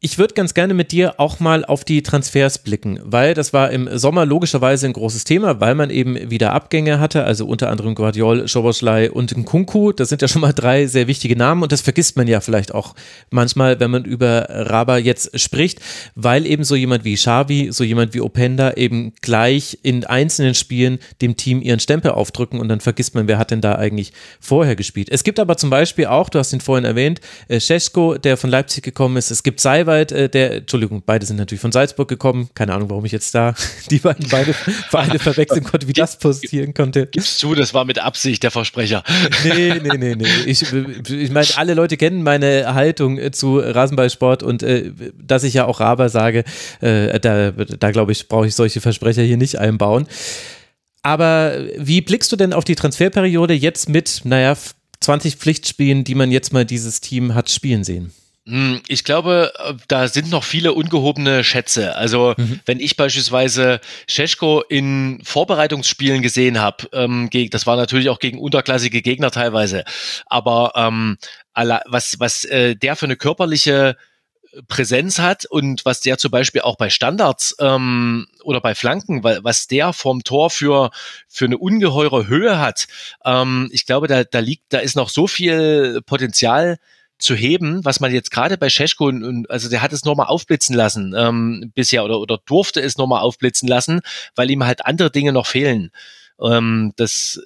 Ich würde ganz gerne mit dir auch mal auf die Transfers blicken, weil das war im Sommer logischerweise ein großes Thema, weil man eben wieder Abgänge hatte, also unter anderem Guardiol, Schoboschlei und Nkunku. Das sind ja schon mal drei sehr wichtige Namen und das vergisst man ja vielleicht auch manchmal, wenn man über Raba jetzt spricht, weil eben so jemand wie Xavi, so jemand wie Openda eben gleich in einzelnen Spielen dem Team ihren Stempel aufdrücken und dann vergisst man, wer hat denn da eigentlich vorher gespielt. Es gibt aber zum Beispiel auch, du hast ihn vorhin erwähnt, äh, Scheschko, der von Leipzig gekommen ist. Es gibt Seiber, Bayreuth, äh, der, Entschuldigung, beide sind natürlich von Salzburg gekommen. Keine Ahnung, warum ich jetzt da die beiden beide Vereine verwechseln konnte, wie das passieren konnte. Gibst du, das war mit Absicht der Versprecher. Nee, nee, nee, nee. Ich, ich meine, alle Leute kennen meine Haltung äh, zu Rasenballsport und äh, dass ich ja auch Raber sage, äh, da, da glaube ich, brauche ich solche Versprecher hier nicht einbauen. Aber wie blickst du denn auf die Transferperiode jetzt mit, naja, 20 Pflichtspielen, die man jetzt mal dieses Team hat spielen sehen? Hm, ich glaube, äh, da sind noch viele ungehobene Schätze. Also mhm. wenn ich beispielsweise Scheschko in Vorbereitungsspielen gesehen habe, ähm, das war natürlich auch gegen unterklassige Gegner teilweise, aber ähm, was, was äh, der für eine körperliche Präsenz hat und was der zum Beispiel auch bei Standards ähm, oder bei Flanken, weil was der vom Tor für für eine ungeheure Höhe hat, ähm, ich glaube, da da liegt, da ist noch so viel Potenzial zu heben, was man jetzt gerade bei Scheschko, also der hat es nochmal aufblitzen lassen ähm, bisher oder, oder durfte es nochmal aufblitzen lassen, weil ihm halt andere Dinge noch fehlen. Ähm, das,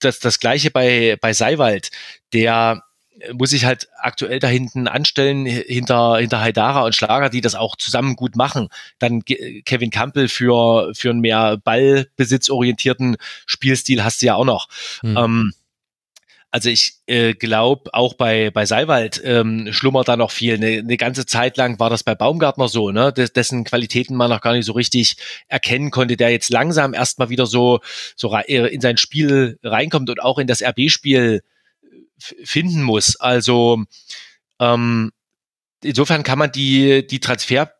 das, das gleiche bei, bei Seiwald, der muss sich halt aktuell da hinten anstellen, hinter, hinter Haidara und Schlager, die das auch zusammen gut machen. Dann Kevin Campbell für, für einen mehr ballbesitzorientierten Spielstil hast du ja auch noch. Mhm. Ähm, also ich äh, glaube, auch bei, bei Seiwald ähm, schlummert da noch viel. Eine, eine ganze Zeit lang war das bei Baumgartner so, ne? Des, dessen Qualitäten man noch gar nicht so richtig erkennen konnte, der jetzt langsam erstmal wieder so, so äh, in sein Spiel reinkommt und auch in das RB-Spiel finden muss. Also ähm, insofern kann man die, die Transfer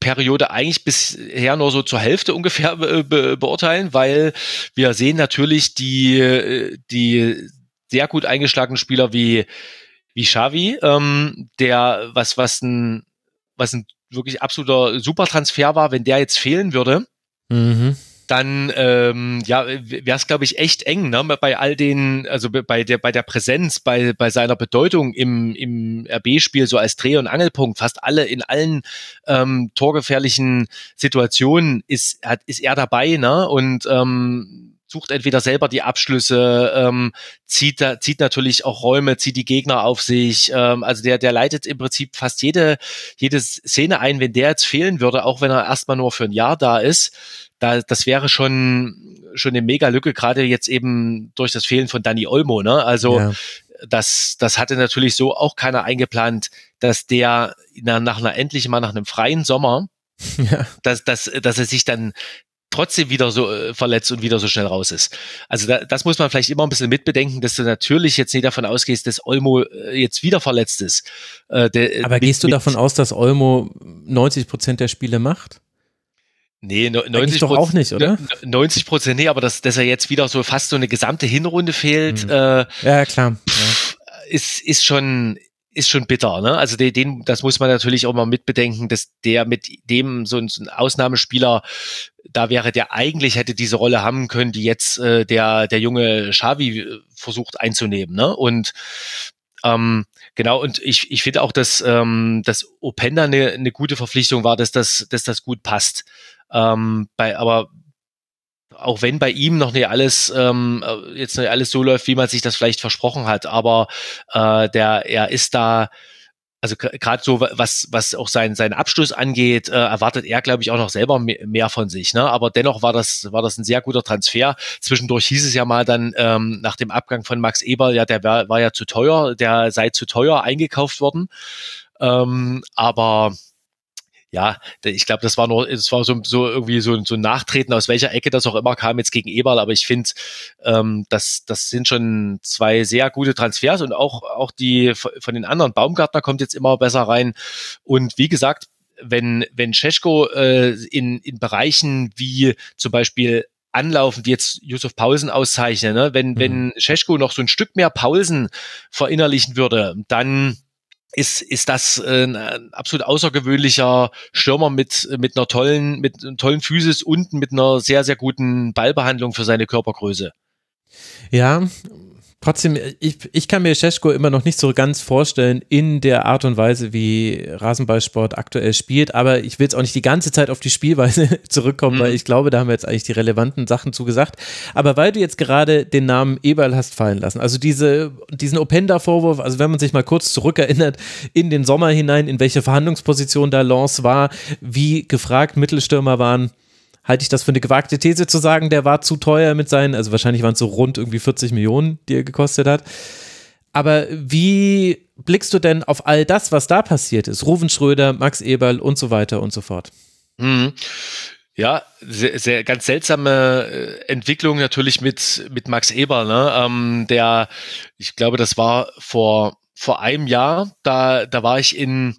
Periode eigentlich bisher nur so zur Hälfte ungefähr be beurteilen, weil wir sehen natürlich die, äh, die sehr gut eingeschlagenen Spieler wie, wie Xavi, ähm, der, was, was ein, was ein wirklich absoluter Supertransfer war, wenn der jetzt fehlen würde, mhm. dann ähm, ja, wäre es, glaube ich, echt eng, ne? Bei all den, also bei der, bei der Präsenz, bei, bei seiner Bedeutung im, im RB-Spiel, so als Dreh- und Angelpunkt, fast alle in allen ähm, torgefährlichen Situationen ist, hat, ist er dabei, ne? Und ähm, sucht entweder selber die Abschlüsse, ähm, zieht, zieht natürlich auch Räume, zieht die Gegner auf sich. Ähm, also der, der leitet im Prinzip fast jede, jede Szene ein. Wenn der jetzt fehlen würde, auch wenn er erstmal nur für ein Jahr da ist, da, das wäre schon, schon eine mega Lücke, gerade jetzt eben durch das Fehlen von Danny Olmo. Ne? Also ja. das, das hatte natürlich so auch keiner eingeplant, dass der nach, nach einer endlich mal nach einem freien Sommer ja. dass, dass, dass er sich dann trotzdem wieder so äh, verletzt und wieder so schnell raus ist. Also da, das muss man vielleicht immer ein bisschen mitbedenken, dass du natürlich jetzt nicht davon ausgehst, dass Olmo äh, jetzt wieder verletzt ist. Äh, der, Aber mit, gehst du davon aus, dass Olmo 90 Prozent der Spiele macht? Nee, 90 doch auch nicht, oder? 90 Prozent, nee, aber dass, dass er jetzt wieder so fast so eine gesamte Hinrunde fehlt. Mhm. Äh, ja, klar. Ja. Ist, ist schon, ist schon bitter, ne? Also den, den, das muss man natürlich auch mal mitbedenken, dass der mit dem so ein, so ein Ausnahmespieler, da wäre der eigentlich hätte diese Rolle haben können, die jetzt äh, der der junge Xavi äh, versucht einzunehmen, ne? Und ähm, genau, und ich, ich finde auch, dass, ähm, dass Openda eine, eine gute Verpflichtung war, dass das, dass das gut passt. Ähm, bei, aber auch wenn bei ihm noch nicht alles ähm, äh, jetzt nicht alles so läuft, wie man sich das vielleicht versprochen hat, aber äh, der er ist da also gerade so was was auch sein sein Abschluss angeht, äh, erwartet er glaube ich auch noch selber mehr von sich. Ne? Aber dennoch war das war das ein sehr guter Transfer. Zwischendurch hieß es ja mal dann ähm, nach dem Abgang von Max Eber, ja der war, war ja zu teuer, der sei zu teuer eingekauft worden. Ähm, aber ja, ich glaube, das war nur, es war so, so irgendwie so, so ein Nachtreten, aus welcher Ecke das auch immer kam jetzt gegen Eberl, aber ich finde, ähm, das, das sind schon zwei sehr gute Transfers und auch, auch die von den anderen. Baumgartner kommt jetzt immer besser rein. Und wie gesagt, wenn, wenn Cesko äh, in, in Bereichen wie zum Beispiel anlaufen, wie jetzt Yusuf Paulsen auszeichnen, ne? wenn, mhm. wenn Cesko noch so ein Stück mehr Paulsen verinnerlichen würde, dann ist, ist das äh, ein absolut außergewöhnlicher Stürmer mit, mit einer tollen, mit einem tollen Physis und mit einer sehr, sehr guten Ballbehandlung für seine Körpergröße. Ja, Trotzdem, ich, ich kann mir Scheschko immer noch nicht so ganz vorstellen in der Art und Weise, wie Rasenballsport aktuell spielt, aber ich will jetzt auch nicht die ganze Zeit auf die Spielweise zurückkommen, mhm. weil ich glaube, da haben wir jetzt eigentlich die relevanten Sachen zugesagt. Aber weil du jetzt gerade den Namen Eberl hast fallen lassen, also diese, diesen Openda-Vorwurf, also wenn man sich mal kurz zurückerinnert in den Sommer hinein, in welche Verhandlungsposition da Lance war, wie gefragt Mittelstürmer waren, halte ich das für eine gewagte These zu sagen, der war zu teuer mit seinen, also wahrscheinlich waren es so rund irgendwie 40 Millionen, die er gekostet hat. Aber wie blickst du denn auf all das, was da passiert ist? Ruven Schröder, Max Eberl und so weiter und so fort. Mhm. Ja, sehr, sehr ganz seltsame äh, Entwicklung natürlich mit mit Max Eberl, ne? Ähm, der, ich glaube, das war vor vor einem Jahr. Da da war ich in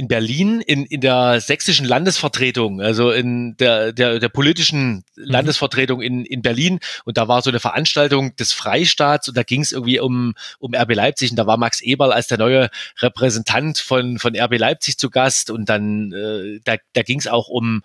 in Berlin in, in der sächsischen Landesvertretung, also in der, der, der politischen mhm. Landesvertretung in, in Berlin. Und da war so eine Veranstaltung des Freistaats und da ging es irgendwie um, um RB Leipzig und da war Max Eberl als der neue Repräsentant von, von RB Leipzig zu Gast und dann äh, da, da ging es auch um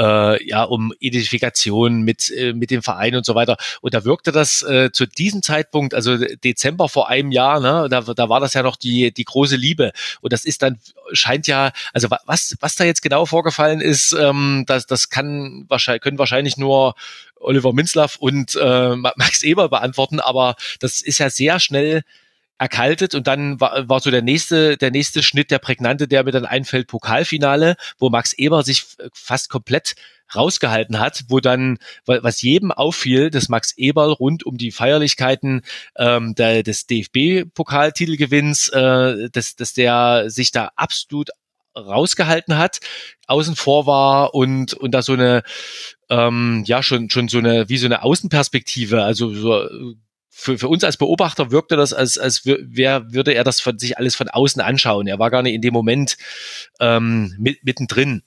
äh, ja um Identifikation mit äh, mit dem Verein und so weiter. Und da wirkte das äh, zu diesem Zeitpunkt, also Dezember vor einem Jahr, ne, da, da war das ja noch die die große Liebe. Und das ist dann scheint ja, also was was da jetzt genau vorgefallen ist, ähm, das das kann wahrscheinlich können wahrscheinlich nur Oliver Minzlaff und äh, Max Eber beantworten, aber das ist ja sehr schnell erkaltet und dann war, war so der nächste, der nächste Schnitt, der prägnante, der mir dann einfällt, Pokalfinale, wo Max Eber sich fast komplett rausgehalten hat, wo dann, was jedem auffiel, dass Max Eberl rund um die Feierlichkeiten ähm, der, des DFB-Pokaltitelgewinns, äh, dass, dass der sich da absolut rausgehalten hat, außen vor war und und da so eine ähm, ja schon schon so eine wie so eine Außenperspektive, also so für, für uns als Beobachter wirkte das, als, als wer würde er das von sich alles von außen anschauen. Er war gar nicht in dem Moment ähm, mit, mittendrin.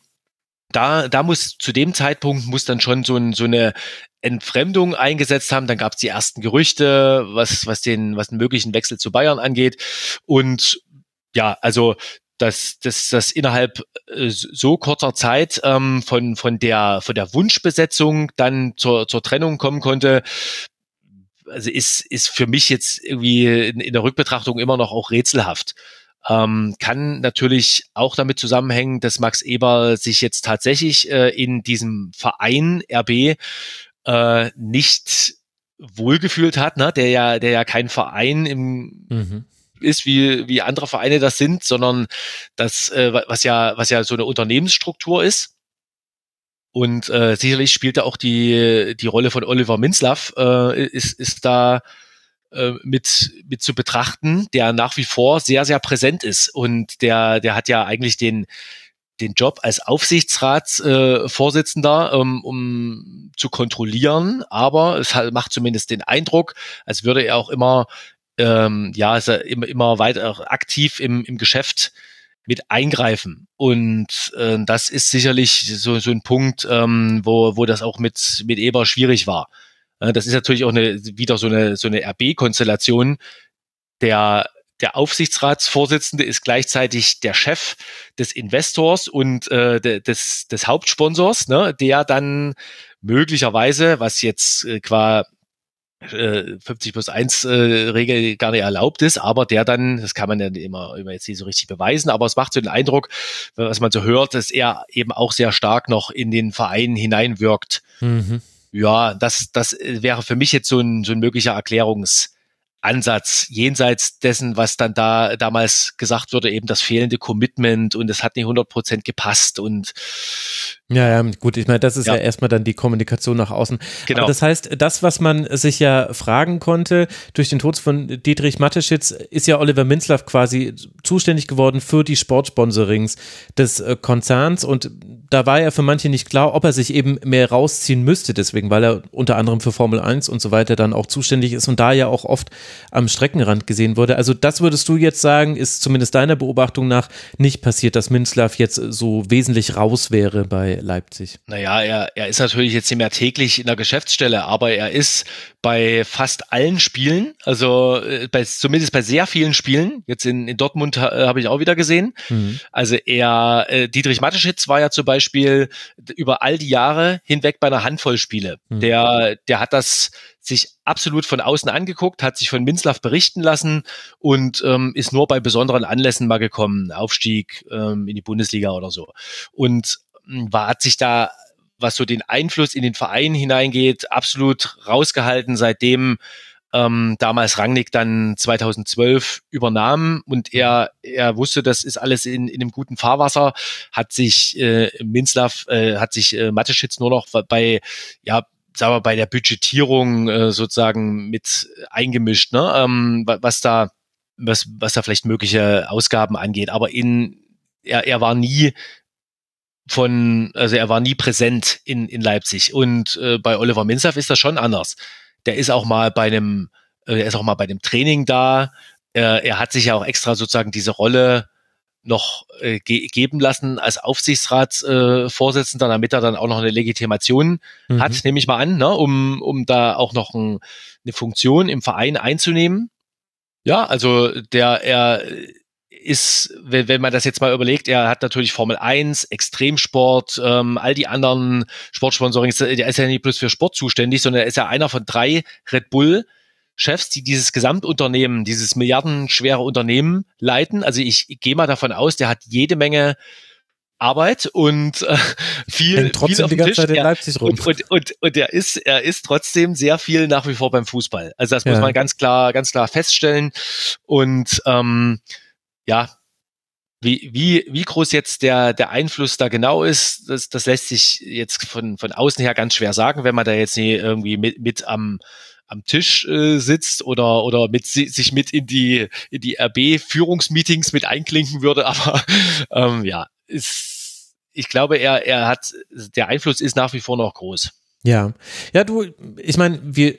Da, da muss zu dem Zeitpunkt muss dann schon so, ein, so eine Entfremdung eingesetzt haben. Dann gab es die ersten Gerüchte, was, was den, was den möglichen Wechsel zu Bayern angeht. Und ja, also dass, dass das innerhalb äh, so kurzer Zeit ähm, von, von, der, von der Wunschbesetzung dann zur, zur Trennung kommen konnte, also ist, ist für mich jetzt irgendwie in, in der Rückbetrachtung immer noch auch rätselhaft. Ähm, kann natürlich auch damit zusammenhängen, dass Max Eber sich jetzt tatsächlich äh, in diesem Verein RB äh, nicht wohlgefühlt hat, ne? der ja, der ja kein Verein im mhm. ist, wie, wie andere Vereine das sind, sondern das, äh, was ja, was ja so eine Unternehmensstruktur ist. Und äh, sicherlich spielt da auch die, die Rolle von Oliver Minzlaff, äh, ist, ist da äh, mit, mit zu betrachten, der nach wie vor sehr, sehr präsent ist. Und der, der hat ja eigentlich den, den Job als Aufsichtsratsvorsitzender, äh, um, um zu kontrollieren, aber es hat, macht zumindest den Eindruck, als würde er auch immer ähm, ja, ist er immer, immer weiter aktiv im, im Geschäft mit eingreifen. Und äh, das ist sicherlich so, so ein Punkt, ähm, wo, wo das auch mit, mit Eber schwierig war. Äh, das ist natürlich auch eine, wieder so eine, so eine RB-Konstellation. Der, der Aufsichtsratsvorsitzende ist gleichzeitig der Chef des Investors und äh, des, des Hauptsponsors, ne, der dann möglicherweise, was jetzt äh, qua 50 äh, plus 1 äh, Regel gar nicht erlaubt ist, aber der dann, das kann man ja immer, immer jetzt nicht so richtig beweisen, aber es macht so den Eindruck, was man so hört, dass er eben auch sehr stark noch in den Verein hineinwirkt. Mhm. Ja, das, das wäre für mich jetzt so ein, so ein möglicher Erklärungsansatz jenseits dessen, was dann da damals gesagt wurde, eben das fehlende Commitment und es hat nicht 100 Prozent gepasst und ja, ja, gut, ich meine, das ist ja. ja erstmal dann die Kommunikation nach außen. Genau. Aber das heißt, das, was man sich ja fragen konnte durch den Tod von Dietrich Mateschitz, ist ja Oliver Minzlaff quasi zuständig geworden für die Sportsponsorings des äh, Konzerns und da war ja für manche nicht klar, ob er sich eben mehr rausziehen müsste, deswegen, weil er unter anderem für Formel 1 und so weiter dann auch zuständig ist und da ja auch oft am Streckenrand gesehen wurde. Also das würdest du jetzt sagen, ist zumindest deiner Beobachtung nach nicht passiert, dass Minzlaff jetzt so wesentlich raus wäre bei Leipzig? Naja, er, er ist natürlich jetzt nicht mehr täglich in der Geschäftsstelle, aber er ist bei fast allen Spielen, also äh, bei, zumindest bei sehr vielen Spielen, jetzt in, in Dortmund äh, habe ich auch wieder gesehen. Mhm. Also er, äh, Dietrich Mateschitz war ja zum Beispiel über all die Jahre hinweg bei einer Handvoll Spiele. Mhm. Der, der hat das sich absolut von außen angeguckt, hat sich von Minzlaff berichten lassen und ähm, ist nur bei besonderen Anlässen mal gekommen, Aufstieg ähm, in die Bundesliga oder so. Und war, hat sich da, was so den Einfluss in den Verein hineingeht, absolut rausgehalten, seitdem ähm, damals Rangnick dann 2012 übernahm und er, er wusste, das ist alles in, in einem guten Fahrwasser, hat sich äh, Minzlaff, äh, hat sich äh, Mateschitz nur noch bei, ja, sagen wir, bei der Budgetierung äh, sozusagen mit eingemischt, ne? ähm, was da, was, was da vielleicht mögliche Ausgaben angeht. Aber in, er, er war nie von, also er war nie präsent in, in Leipzig. Und äh, bei Oliver Minzlaff ist das schon anders. Der ist auch mal bei einem, äh, er ist auch mal bei dem Training da. Äh, er hat sich ja auch extra sozusagen diese Rolle noch äh, ge geben lassen als Aufsichtsratsvorsitzender, äh, damit er dann auch noch eine Legitimation mhm. hat, nehme ich mal an, ne, um, um da auch noch ein, eine Funktion im Verein einzunehmen. Ja, also der er ist, wenn, wenn man das jetzt mal überlegt, er hat natürlich Formel 1, Extremsport, ähm, all die anderen Sportsponsoring, der ist ja nicht bloß für Sport zuständig, sondern er ist ja einer von drei Red Bull Chefs, die dieses Gesamtunternehmen, dieses milliardenschwere Unternehmen leiten. Also ich, ich gehe mal davon aus, der hat jede Menge Arbeit und äh, viel, Hängt trotzdem viel auf die ganze Zeit in Leipzig rum. Und, und, und, und er ist, er ist trotzdem sehr viel nach wie vor beim Fußball. Also das muss ja. man ganz klar, ganz klar feststellen. Und ähm, ja, wie, wie, wie groß jetzt der, der Einfluss da genau ist, das, das lässt sich jetzt von, von außen her ganz schwer sagen, wenn man da jetzt nie irgendwie mit, mit am am Tisch äh, sitzt oder oder mit sich mit in die in die RB Führungsmeetings mit einklinken würde, aber ähm, ja, ist, ich glaube, er er hat der Einfluss ist nach wie vor noch groß. Ja, ja, du, ich meine, wir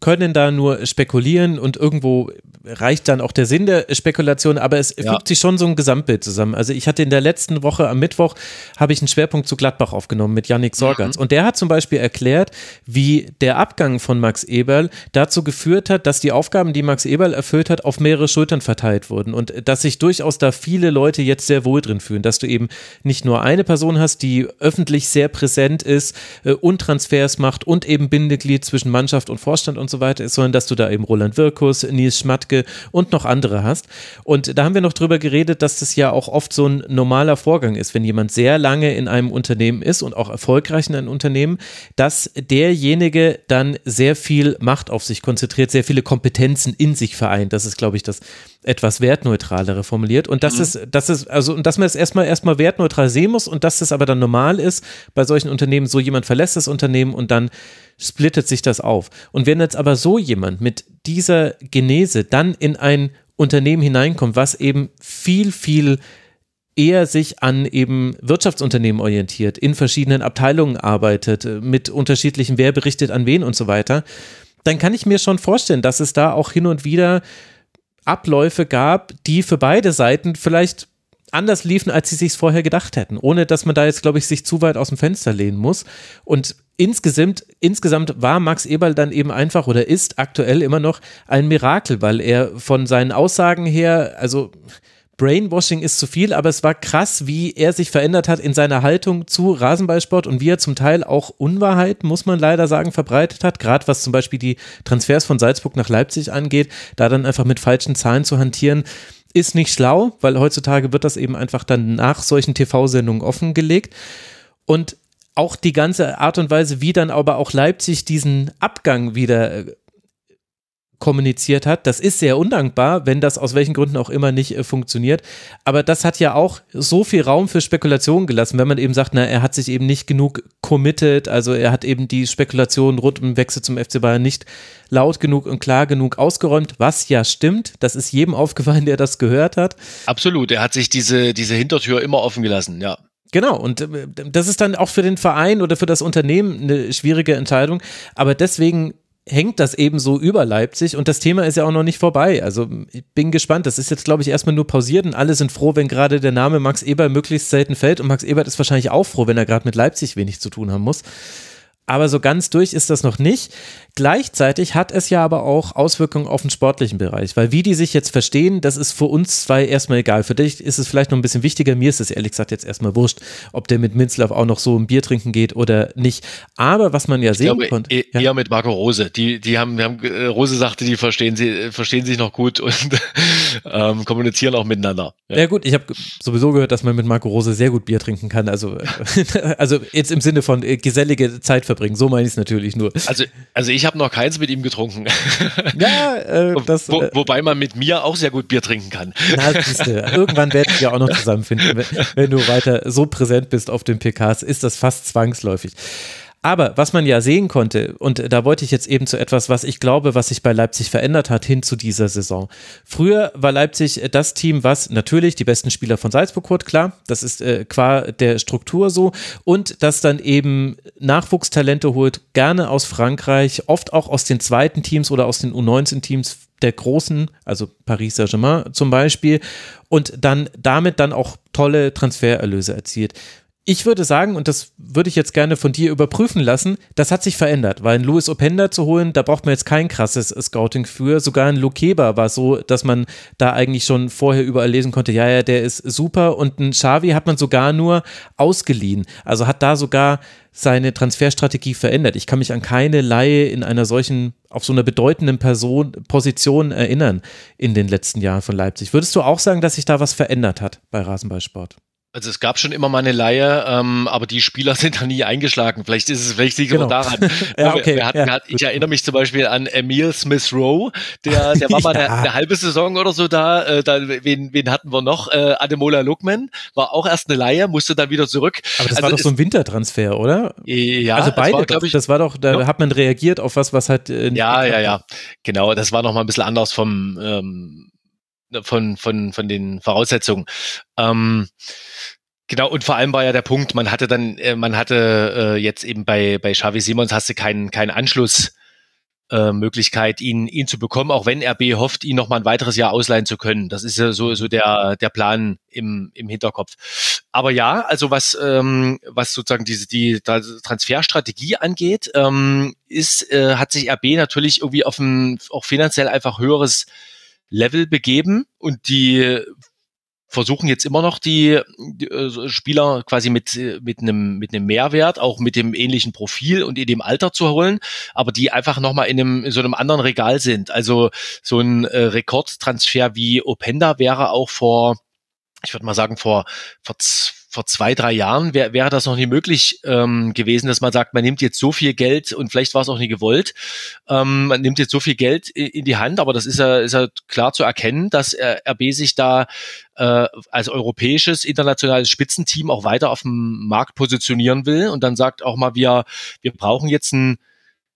können da nur spekulieren und irgendwo reicht dann auch der Sinn der Spekulation, aber es ja. fügt sich schon so ein Gesamtbild zusammen. Also ich hatte in der letzten Woche am Mittwoch habe ich einen Schwerpunkt zu Gladbach aufgenommen mit Yannick Sorgatz mhm. und der hat zum Beispiel erklärt, wie der Abgang von Max Eberl dazu geführt hat, dass die Aufgaben, die Max Eberl erfüllt hat, auf mehrere Schultern verteilt wurden und dass sich durchaus da viele Leute jetzt sehr wohl drin fühlen, dass du eben nicht nur eine Person hast, die öffentlich sehr präsent ist äh, und Transfers macht und eben Bindeglied zwischen Mannschaft und Vorstand und so weiter ist, sondern dass du da eben Roland Wirkus, Nils Schmatke und noch andere hast. Und da haben wir noch drüber geredet, dass das ja auch oft so ein normaler Vorgang ist, wenn jemand sehr lange in einem Unternehmen ist und auch erfolgreich in einem Unternehmen, dass derjenige dann sehr viel Macht auf sich konzentriert, sehr viele Kompetenzen in sich vereint. Das ist, glaube ich, das etwas wertneutralere formuliert. Und das mhm. ist, das ist, also, und dass man es erstmal erstmal wertneutral sehen muss und dass das aber dann normal ist bei solchen Unternehmen, so jemand verlässt das Unternehmen und dann splittet sich das auf. Und wenn jetzt aber so jemand mit dieser Genese dann in ein Unternehmen hineinkommt, was eben viel, viel eher sich an eben Wirtschaftsunternehmen orientiert, in verschiedenen Abteilungen arbeitet, mit unterschiedlichen, wer berichtet an wen und so weiter, dann kann ich mir schon vorstellen, dass es da auch hin und wieder Abläufe gab, die für beide Seiten vielleicht anders liefen, als sie sich vorher gedacht hätten, ohne dass man da jetzt, glaube ich, sich zu weit aus dem Fenster lehnen muss. Und insgesamt, insgesamt war Max Eberl dann eben einfach oder ist aktuell immer noch ein Mirakel, weil er von seinen Aussagen her, also Brainwashing ist zu viel, aber es war krass, wie er sich verändert hat in seiner Haltung zu Rasenballsport und wie er zum Teil auch Unwahrheit, muss man leider sagen, verbreitet hat. Gerade was zum Beispiel die Transfers von Salzburg nach Leipzig angeht, da dann einfach mit falschen Zahlen zu hantieren ist nicht schlau, weil heutzutage wird das eben einfach dann nach solchen TV-Sendungen offengelegt. Und auch die ganze Art und Weise, wie dann aber auch Leipzig diesen Abgang wieder äh, kommuniziert hat. Das ist sehr undankbar, wenn das aus welchen Gründen auch immer nicht äh, funktioniert. Aber das hat ja auch so viel Raum für Spekulationen gelassen, wenn man eben sagt, na, er hat sich eben nicht genug committed, also er hat eben die Spekulation rund um Wechsel zum FC Bayern nicht laut genug und klar genug ausgeräumt, was ja stimmt. Das ist jedem aufgefallen, der das gehört hat. Absolut, er hat sich diese, diese Hintertür immer offen gelassen, ja. Genau, und äh, das ist dann auch für den Verein oder für das Unternehmen eine schwierige Entscheidung. Aber deswegen hängt das eben so über Leipzig und das Thema ist ja auch noch nicht vorbei. Also ich bin gespannt. Das ist jetzt, glaube ich, erstmal nur pausiert und alle sind froh, wenn gerade der Name Max Eber möglichst selten fällt und Max Ebert ist wahrscheinlich auch froh, wenn er gerade mit Leipzig wenig zu tun haben muss aber so ganz durch ist das noch nicht. Gleichzeitig hat es ja aber auch Auswirkungen auf den sportlichen Bereich, weil wie die sich jetzt verstehen, das ist für uns zwei erstmal egal. Für dich ist es vielleicht noch ein bisschen wichtiger. Mir ist es ehrlich gesagt jetzt erstmal wurscht, ob der mit Minzlaff auch noch so ein Bier trinken geht oder nicht. Aber was man ja ich sehen glaube, konnte. e- Eher mit Marco Rose. Die, die haben, haben äh, Rose sagte, die verstehen sie, verstehen sich noch gut und ähm, kommunizieren auch miteinander. Ja, ja gut, ich habe sowieso gehört, dass man mit Marco Rose sehr gut Bier trinken kann. Also, also jetzt im Sinne von äh, gesellige Zeit verbringen. So meine ich es natürlich nur. Also, also ich habe noch keins mit ihm getrunken. Ja, äh, das. Wo, äh, wobei man mit mir auch sehr gut Bier trinken kann. Na, siehste, irgendwann werden wir auch noch zusammenfinden. Wenn, wenn du weiter so präsent bist auf den PKs, ist das fast zwangsläufig. Aber was man ja sehen konnte, und da wollte ich jetzt eben zu etwas, was ich glaube, was sich bei Leipzig verändert hat, hin zu dieser Saison. Früher war Leipzig das Team, was natürlich die besten Spieler von Salzburg holt, klar, das ist äh, qua der Struktur so, und das dann eben Nachwuchstalente holt, gerne aus Frankreich, oft auch aus den zweiten Teams oder aus den U19-Teams der großen, also Paris Saint-Germain zum Beispiel, und dann damit dann auch tolle Transfererlöse erzielt. Ich würde sagen, und das würde ich jetzt gerne von dir überprüfen lassen, das hat sich verändert, weil ein Louis Openda zu holen, da braucht man jetzt kein krasses Scouting für. Sogar ein Lokeba war so, dass man da eigentlich schon vorher überall lesen konnte, ja, ja, der ist super. Und ein Xavi hat man sogar nur ausgeliehen. Also hat da sogar seine Transferstrategie verändert. Ich kann mich an keine Laie in einer solchen, auf so einer bedeutenden Person, Position erinnern in den letzten Jahren von Leipzig. Würdest du auch sagen, dass sich da was verändert hat bei Rasenballsport? Also es gab schon immer mal eine Leihe, ähm, aber die Spieler sind da nie eingeschlagen. Vielleicht ist es, vielleicht liegt es Genau. daran. Ja, okay, wir hatten, ja, hatten, ich erinnere mich zum Beispiel an Emil Smith Rowe, der, der war mal Ja. eine, eine halbe Saison oder so da. Äh, da wen, wen hatten wir noch? Äh, Ademola Lukman war auch erst eine Leihe, musste dann wieder zurück. Aber das Also war doch so ein Wintertransfer, oder? Ja, also das beide, war, das, glaub ich, das war doch, da Ja. hat man reagiert auf was, was halt äh, Ja, ja, ja. hat. Genau, das war noch mal ein bisschen anders vom ähm, von von von den Voraussetzungen. Ähm, genau und vor allem war ja der Punkt, man hatte dann äh, man hatte äh, jetzt eben bei bei Xavi Simons hast du keinen keinen Anschluss äh, Möglichkeit, ihn, ihn zu bekommen, auch wenn RB hofft, ihn noch mal ein weiteres Jahr ausleihen zu können. Das ist ja so, so der, der Plan im, im Hinterkopf. Aber ja, also was, ähm, was sozusagen diese, die Transferstrategie angeht, ähm, ist, äh, hat sich RB natürlich irgendwie auf ein auch finanziell einfach höheres Level begeben und die versuchen jetzt immer noch die, die äh, Spieler quasi mit mit einem mit einem Mehrwert, auch mit dem ähnlichen Profil und in dem Alter zu holen, aber die einfach noch mal in einem in so einem anderen Regal sind. Also so ein äh, Rekordtransfer wie Openda wäre auch vor ich würde mal sagen, vor, vor, vor zwei, drei Jahren wär, wäre das noch nie möglich ähm, gewesen, dass man sagt, man nimmt jetzt so viel Geld und vielleicht war es auch nie gewollt, ähm, man nimmt jetzt so viel Geld in die Hand, aber das ist ja, ist ja klar zu erkennen, dass äh, RB sich da äh, als europäisches, internationales Spitzenteam auch weiter auf dem Markt positionieren will und dann sagt auch mal, wir, wir brauchen jetzt einen,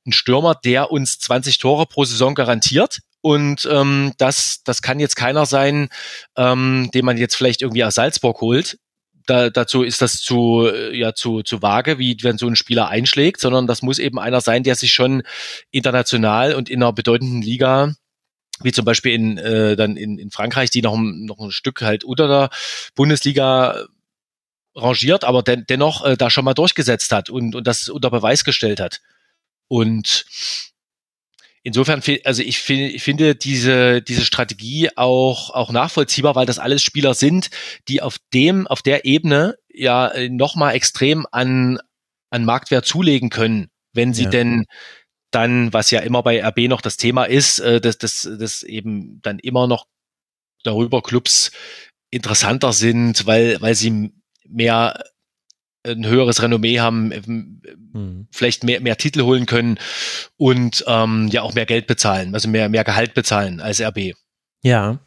einen Stürmer, der uns 20 Tore pro Saison garantiert. Und ähm, das, das kann jetzt keiner sein, ähm, den man jetzt vielleicht irgendwie aus Salzburg holt. Da, dazu ist das zu, äh, ja, zu, zu vage, wie wenn so ein Spieler einschlägt, sondern das muss eben einer sein, der sich schon international und in einer bedeutenden Liga wie zum Beispiel in, äh, dann in, in Frankreich, die noch, noch ein Stück halt unter der Bundesliga rangiert, aber den, dennoch äh, da schon mal durchgesetzt hat und, und das unter Beweis gestellt hat. Und insofern, also ich, ich finde diese, diese Strategie auch, auch nachvollziehbar, weil das alles Spieler sind, die auf dem, auf der Ebene ja nochmal extrem an, an Marktwert zulegen können, wenn sie Ja. denn dann, was ja immer bei RB noch das Thema ist, äh, dass, dass, dass eben dann immer noch darüber Clubs interessanter sind, weil, weil sie mehr ein höheres Renommee haben, ähm, Hm. vielleicht mehr, mehr Titel holen können und ähm, ja auch mehr Geld bezahlen, also mehr, mehr Gehalt bezahlen als RB. Ja.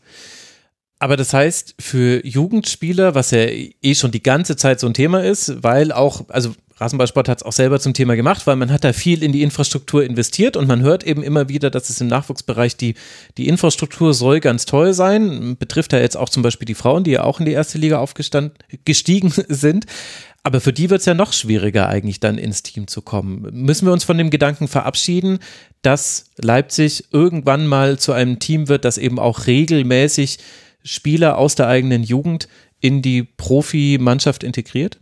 Aber das heißt, für Jugendspieler, was ja eh schon die ganze Zeit so ein Thema ist, weil auch, also Rasenballsport hat es auch selber zum Thema gemacht, weil man hat da viel in die Infrastruktur investiert und man hört eben immer wieder, dass es im Nachwuchsbereich die, die Infrastruktur soll ganz toll sein. Betrifft ja jetzt auch zum Beispiel die Frauen, die ja auch in die erste Liga aufgestiegen sind. Aber für die wird es ja noch schwieriger, eigentlich dann ins Team zu kommen. Müssen wir uns von dem Gedanken verabschieden, dass Leipzig irgendwann mal zu einem Team wird, das eben auch regelmäßig Spieler aus der eigenen Jugend in die Profimannschaft integriert?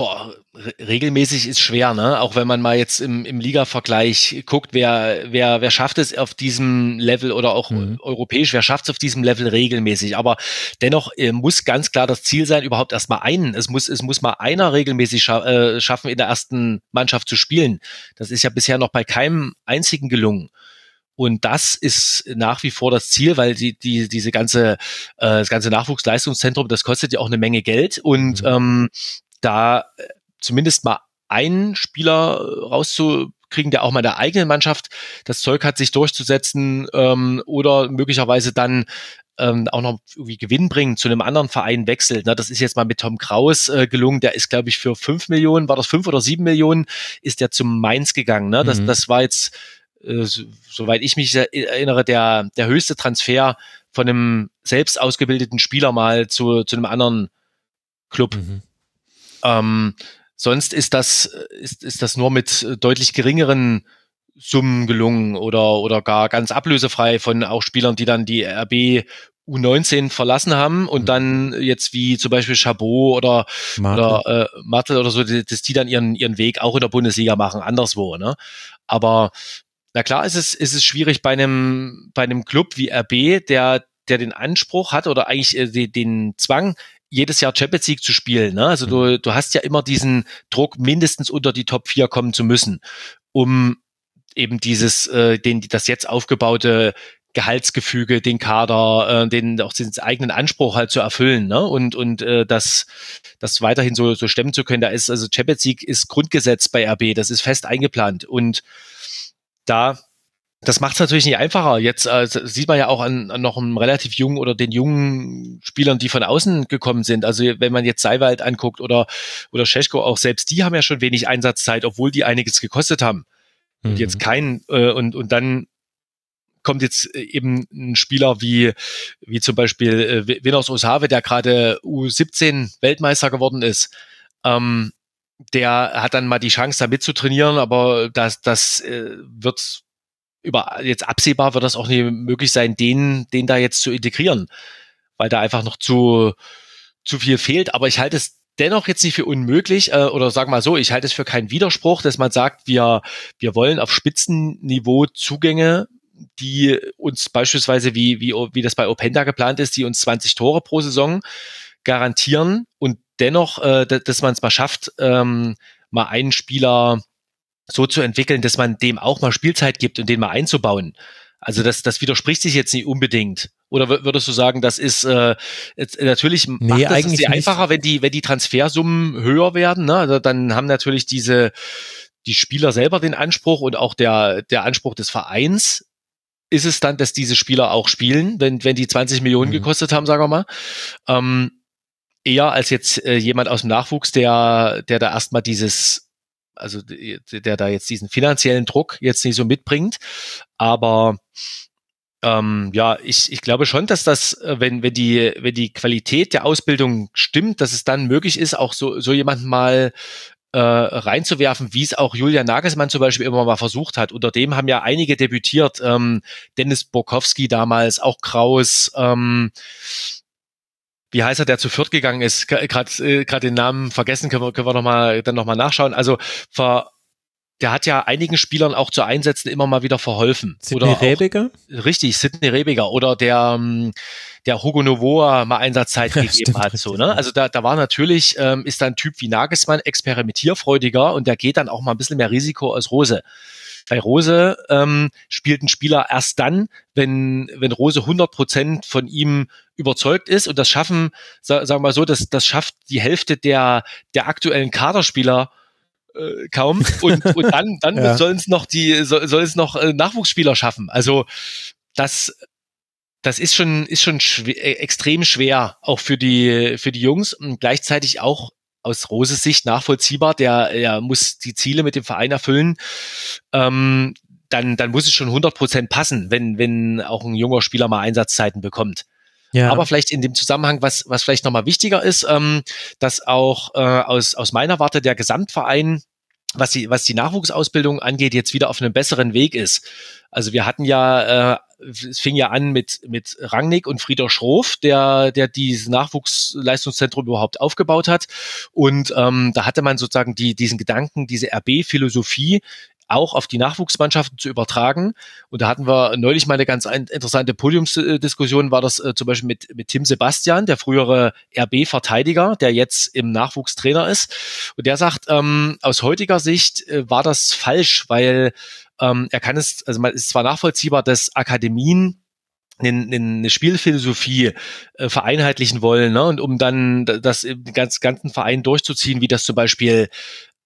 Boah, regelmäßig ist schwer, ne? Auch wenn man mal jetzt im, im Liga-Vergleich guckt, wer, wer, wer schafft es auf diesem Level oder auch mhm. europäisch, wer schafft es auf diesem Level regelmäßig. Aber dennoch äh, muss ganz klar das Ziel sein, überhaupt erstmal einen. Es muss, es muss mal einer regelmäßig scha äh, schaffen, in der ersten Mannschaft zu spielen. Das ist ja bisher noch bei keinem einzigen gelungen. Und das ist nach wie vor das Ziel, weil die, die, diese ganze, äh, das ganze Nachwuchsleistungszentrum, das kostet ja auch eine Menge Geld. Und mhm. ähm, da äh, zumindest mal einen Spieler äh, rauszukriegen, der auch mal der eigenen Mannschaft das Zeug hat, sich durchzusetzen ähm, oder möglicherweise dann ähm, auch noch irgendwie Gewinn bringen, zu einem anderen Verein wechselt. Ne? Das ist jetzt mal mit Tom Kraus äh, gelungen. Der ist, glaube ich, für fünf Millionen, war das fünf oder sieben Millionen, ist der zum Mainz gegangen. Ne? Das, mhm. das war jetzt, äh, so, soweit ich mich erinnere, der, der höchste Transfer von einem selbst ausgebildeten Spieler mal zu, zu einem anderen Club. Mhm. Ähm, sonst ist das, ist, ist das nur mit deutlich geringeren Summen gelungen oder, oder gar ganz ablösefrei von auch Spielern, die dann die RB U19 verlassen haben und mhm. dann jetzt wie zum Beispiel Chabot oder, Martel. oder äh, Martel oder so, dass die dann ihren, ihren Weg auch in der Bundesliga machen, anderswo. Ne? Aber na klar ist es, ist es schwierig bei einem, bei einem Club wie RB, der, der den Anspruch hat oder eigentlich äh, den, den Zwang, jedes Jahr Champions League zu spielen. Ne? Also du, mhm. du hast ja immer diesen Druck, mindestens unter die Top 4 kommen zu müssen, um eben dieses, äh, den, das jetzt aufgebaute Gehaltsgefüge, den Kader, äh, den auch den eigenen Anspruch halt zu erfüllen, ne? Und und äh, das das weiterhin so so stemmen zu können. Da ist also Champions League ist Grundgesetz bei RB, das ist fest eingeplant und da das macht es natürlich nicht einfacher. Jetzt äh, sieht man ja auch an, an noch einem relativ jungen oder den jungen Spielern, die von außen gekommen sind. Also wenn man jetzt Seiwald anguckt oder oder Scheschko, auch selbst die haben ja schon wenig Einsatzzeit, obwohl die einiges gekostet haben. Mhm. Und jetzt mhm. kein äh, und und dann kommt jetzt eben ein Spieler wie wie zum Beispiel äh, Winners Osave, der gerade U17 Weltmeister geworden ist. Ähm, der hat dann mal die Chance, da mitzutrainieren, aber das, das äh, wird über jetzt absehbar wird das auch nicht möglich sein, den, den da jetzt zu integrieren, weil da einfach noch zu, zu viel fehlt. Aber ich halte es dennoch jetzt nicht für unmöglich, äh, oder sag mal so, ich halte es für keinen Widerspruch, dass man sagt, wir, wir wollen auf Spitzenniveau Zugänge, die uns beispielsweise, wie, wie, wie das bei Openda geplant ist, die uns 20 Tore pro Saison garantieren und dennoch, äh, dass man es mal schafft, ähm, mal einen Spieler so zu entwickeln, dass man dem auch mal Spielzeit gibt und den mal einzubauen. Also das, das widerspricht sich jetzt nicht unbedingt. Oder würdest du sagen, das ist äh, jetzt, natürlich nee, macht das eigentlich es einfacher, wenn die, wenn die Transfersummen höher werden. Ne? Also dann haben natürlich diese die Spieler selber den Anspruch und auch der, der Anspruch des Vereins ist es dann, dass diese Spieler auch spielen, wenn, wenn die 20 Millionen mhm. gekostet haben, sagen wir mal. Ähm, eher als jetzt äh, jemand aus dem Nachwuchs, der, der da erstmal dieses also der da jetzt diesen finanziellen Druck jetzt nicht so mitbringt. Aber ähm, ja, ich, ich glaube schon, dass das, äh, wenn, wenn die, wenn die Qualität der Ausbildung stimmt, dass es dann möglich ist, auch so, so jemanden mal äh, reinzuwerfen, wie es auch Julian Nagelsmann zum Beispiel immer mal versucht hat. Unter dem haben ja einige debütiert, ähm, Dennis Borkowski damals, auch Kraus, ähm, wie heißt er, der zu Fürth gegangen ist, gerade äh, gerade den Namen vergessen, können wir, können wir noch mal, dann nochmal nachschauen. Also ver, der hat ja einigen Spielern auch zu Einsätzen immer mal wieder verholfen. Sidney Rebiger? Richtig, Sidney Rebiger oder der, ähm, der Hugo Novoa mal Einsatzzeit ja, gegeben stimmt, hat. So, ne? Also da, da war natürlich, ähm, ist da ein Typ wie Nagelsmann experimentierfreudiger und der geht dann auch mal ein bisschen mehr Risiko als Rose. Bei Rose ähm, spielt ein Spieler erst dann, wenn, wenn Rose 100 Prozent von ihm überzeugt ist und das schaffen, sagen wir mal so, das, das schafft die Hälfte der, der aktuellen Kaderspieler äh, kaum und, und dann, dann ja. sollen es noch die, soll, soll es noch äh, Nachwuchsspieler schaffen. Also das, das ist schon, ist schon schwer, äh, extrem schwer, auch für die, für die Jungs und gleichzeitig auch aus Roses Sicht nachvollziehbar. Der, er muss die Ziele mit dem Verein erfüllen. Ähm, dann, dann muss es schon 100 Prozent passen, wenn, wenn auch ein junger Spieler mal Einsatzzeiten bekommt. Ja. Aber vielleicht in dem Zusammenhang, was, was vielleicht nochmal wichtiger ist, ähm, dass auch äh, aus, aus meiner Warte der Gesamtverein was die, was die Nachwuchsausbildung angeht, jetzt wieder auf einem besseren Weg ist. Also wir hatten ja, äh, es fing ja an mit, mit Rangnick und Frieder Schroff, der, der dieses Nachwuchsleistungszentrum überhaupt aufgebaut hat. Und ähm, da hatte man sozusagen die, diesen Gedanken, diese RB-Philosophie auch auf die Nachwuchsmannschaften zu übertragen. Und da hatten wir neulich mal eine ganz interessante Podiumsdiskussion, war das äh, zum Beispiel mit, mit Tim Sebastian, der frühere RB-Verteidiger, der jetzt im Nachwuchstrainer ist. Und der sagt, ähm, aus heutiger Sicht äh, war das falsch, weil ähm, er kann es, also man ist zwar nachvollziehbar, dass Akademien eine, Spielphilosophie äh, vereinheitlichen wollen ne? und um dann das im ganz, ganzen Verein durchzuziehen, wie das zum Beispiel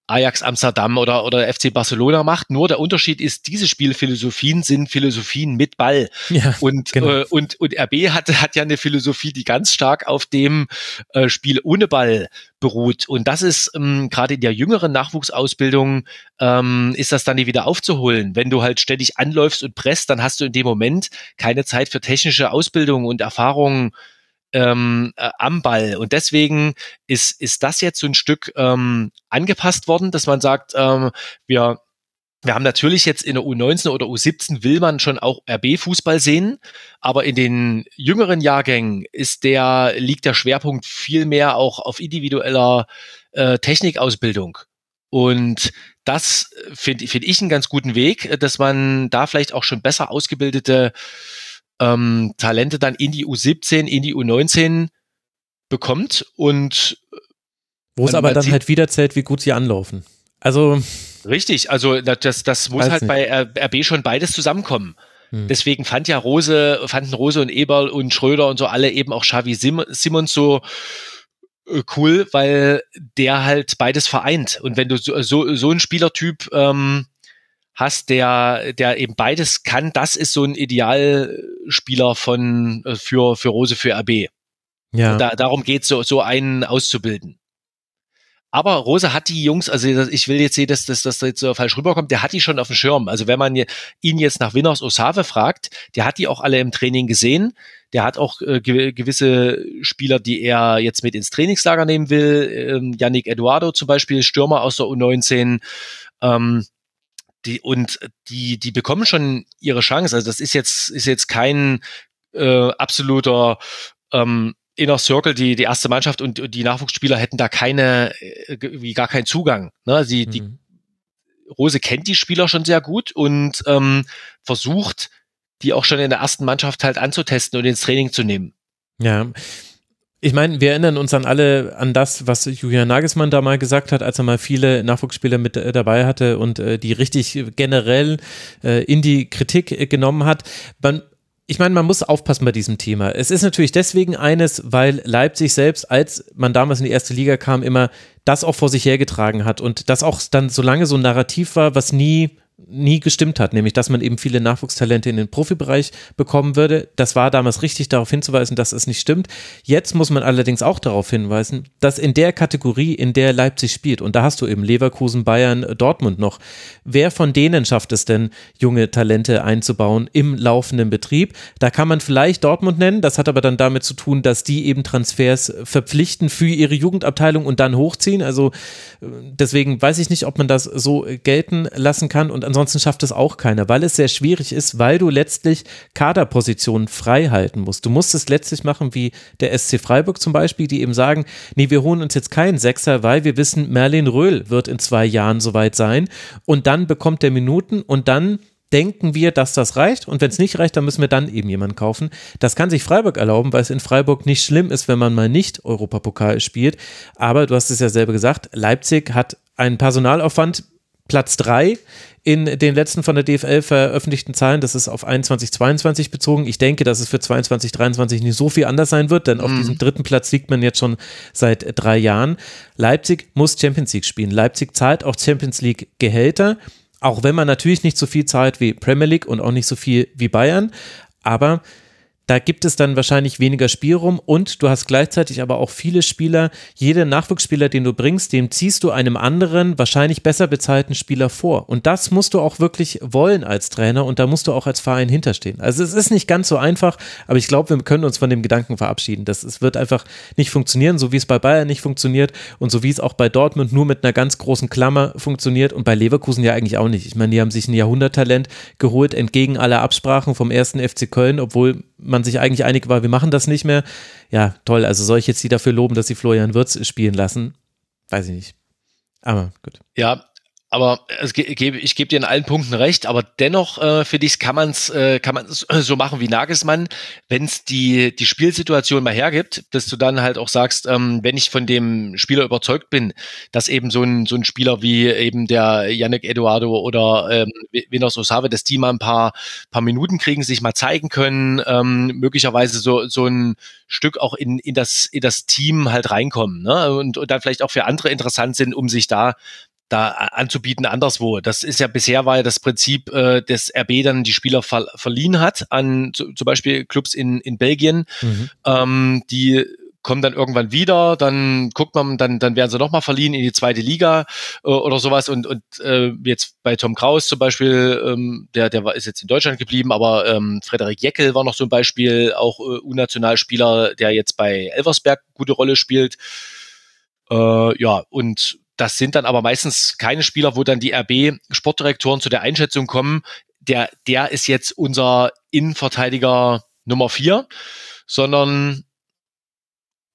Ajax Amsterdam oder, oder FC Barcelona macht. Nur der Unterschied ist, diese Spielphilosophien sind Philosophien mit Ball. Ja, und, genau. äh, und, und RB hat, hat ja eine Philosophie, die ganz stark auf dem äh, Spiel ohne Ball beruht. Und das ist ähm, gerade in der jüngeren Nachwuchsausbildung ähm, ist das dann nie wieder aufzuholen. Wenn du halt ständig anläufst und presst, dann hast du in dem Moment keine Zeit für technische Ausbildung und Erfahrungen ähm, äh, am Ball. Und deswegen ist, ist das jetzt so ein Stück ähm, angepasst worden, dass man sagt, ähm, wir wir haben natürlich jetzt in der U19 oder U17 will man schon auch RB-Fußball sehen, aber in den jüngeren Jahrgängen ist der, liegt der Schwerpunkt viel mehr auch auf individueller äh, Technikausbildung. Und das finde find ich einen ganz guten Weg, dass man da vielleicht auch schon besser ausgebildete ähm, Talente dann in die U17, in die U19 bekommt und wo es aber dann halt wieder zählt, wie gut sie anlaufen. Also richtig, also das, das muss halt nicht. bei RB schon beides zusammenkommen. Hm. Deswegen fand ja Rose, fanden Rose und Eberl und Schröder und so alle eben auch Xavi Sim Simons so äh, cool, weil der halt beides vereint. Und wenn du so, so, so ein Spielertyp ähm, hast, der, der eben beides kann, das ist so ein Idealspieler von, äh, für, für Rose, für RB. Ja. Da, darum geht so, so einen auszubilden. Aber Rose hat die Jungs, also ich will jetzt sehen, dass, dass das jetzt so falsch rüberkommt, der hat die schon auf dem Schirm. Also wenn man ihn jetzt nach Winners Osave fragt, der hat die auch alle im Training gesehen. Der hat auch äh, gewisse Spieler, die er jetzt mit ins Trainingslager nehmen will. Ähm, Yannick Eduardo zum Beispiel, Stürmer aus der U19. Ähm, die, und die, die bekommen schon ihre Chance. Also das ist jetzt, ist jetzt kein äh, absoluter ähm, Inner Circle, die, die erste Mannschaft und die Nachwuchsspieler hätten da keine, äh, wie gar keinen Zugang. Ne? Sie, mhm. die Rose kennt die Spieler schon sehr gut und ähm, versucht, die auch schon in der ersten Mannschaft halt anzutesten und ins Training zu nehmen. Ja, ich meine, wir erinnern uns an alle an das, was Julian Nagelsmann da mal gesagt hat, als er mal viele Nachwuchsspieler mit äh, dabei hatte und äh, die richtig generell äh, in die Kritik äh, genommen hat. Man, ich meine, man muss aufpassen bei diesem Thema. Es ist natürlich deswegen eines, weil Leipzig selbst, als man damals in die erste Liga kam, immer das auch vor sich hergetragen hat und das auch dann so lange so ein Narrativ war, was nie nie gestimmt hat, nämlich dass man eben viele Nachwuchstalente in den Profibereich bekommen würde. Das war damals richtig darauf hinzuweisen, dass es nicht stimmt. Jetzt muss man allerdings auch darauf hinweisen, dass in der Kategorie, in der Leipzig spielt, und da hast du eben Leverkusen, Bayern, Dortmund noch, wer von denen schafft es denn, junge Talente einzubauen im laufenden Betrieb? Da kann man vielleicht Dortmund nennen, das hat aber dann damit zu tun, dass die eben Transfers verpflichten für ihre Jugendabteilung und dann hochziehen. Also äh, deswegen weiß ich nicht, ob man das so gelten lassen kann und ansonsten schafft es auch keiner, weil es sehr schwierig ist, weil du letztlich Kaderpositionen frei halten musst. Du musst es letztlich machen wie der SC Freiburg zum Beispiel, die eben sagen, nee, wir holen uns jetzt keinen Sechser, weil wir wissen, Merlin Röhl wird in zwei Jahren soweit sein und dann bekommt der Minuten und dann denken wir, dass das reicht und wenn es nicht reicht, dann müssen wir dann eben jemanden kaufen. Das kann sich Freiburg erlauben, weil es in Freiburg nicht schlimm ist, wenn man mal nicht Europapokal spielt. Aber du hast es ja selber gesagt, Leipzig hat einen Personalaufwand Platz drei in den letzten von der DFL veröffentlichten Zahlen, das ist auf 21, 22 bezogen. Ich denke, dass es für 22, 23 nicht so viel anders sein wird, denn auf mhm. diesem dritten Platz liegt man jetzt schon seit drei Jahren. Leipzig muss Champions League spielen. Leipzig zahlt auch Champions League Gehälter, auch wenn man natürlich nicht so viel zahlt wie Premier League und auch nicht so viel wie Bayern. Aber da gibt es dann wahrscheinlich weniger Spielraum und du hast gleichzeitig aber auch viele Spieler, jeder Nachwuchsspieler, den du bringst, dem ziehst du einem anderen, wahrscheinlich besser bezahlten Spieler vor. Und das musst du auch wirklich wollen als Trainer und da musst du auch als Verein hinterstehen. Also es ist nicht ganz so einfach, aber ich glaube, wir können uns von dem Gedanken verabschieden. Das, es wird einfach nicht funktionieren, so wie es bei Bayern nicht funktioniert und so wie es auch bei Dortmund nur mit einer ganz großen Klammer funktioniert und bei Leverkusen ja eigentlich auch nicht. Ich meine, die haben sich ein Jahrhunderttalent geholt, entgegen aller Absprachen vom ersten FC Köln, obwohl man sich eigentlich einig war, wir machen das nicht mehr. Ja, toll. Also soll ich jetzt die dafür loben, dass sie Florian Wirtz spielen lassen? Weiß ich nicht. Aber gut. Ja, aber es gebe, ich gebe dir in allen Punkten recht, aber dennoch äh, finde ich, kann man es äh, kann man so machen wie Nagelsmann, wenn es die die Spielsituation mal hergibt, dass du dann halt auch sagst, ähm, wenn ich von dem Spieler überzeugt bin, dass eben so ein so ein Spieler wie eben der Yannick Eduardo oder ähm, Winos Osave, dass die mal ein paar paar Minuten kriegen, sich mal zeigen können, ähm, möglicherweise so so ein Stück auch in in das in das Team halt reinkommen, ne? und, und dann vielleicht auch für andere interessant sind, um sich da da anzubieten anderswo. Das ist ja bisher war ja das Prinzip, äh, dass RB dann die Spieler ver verliehen hat an zu, zum Beispiel Clubs in, in Belgien, mhm. ähm, die kommen dann irgendwann wieder, dann guckt man, dann, dann werden sie nochmal verliehen in die zweite Liga äh, oder sowas. Und, und äh, jetzt bei Tom Kraus zum Beispiel, ähm, der, der war, ist jetzt in Deutschland geblieben, aber ähm, Frederik Jeckel war noch so ein Beispiel, auch äh, U-Nationalspieler, der jetzt bei Elversberg gute Rolle spielt. Äh, ja, und das sind dann aber meistens keine Spieler, wo dann die RB-Sportdirektoren zu der Einschätzung kommen, der, der ist jetzt unser Innenverteidiger Nummer vier, sondern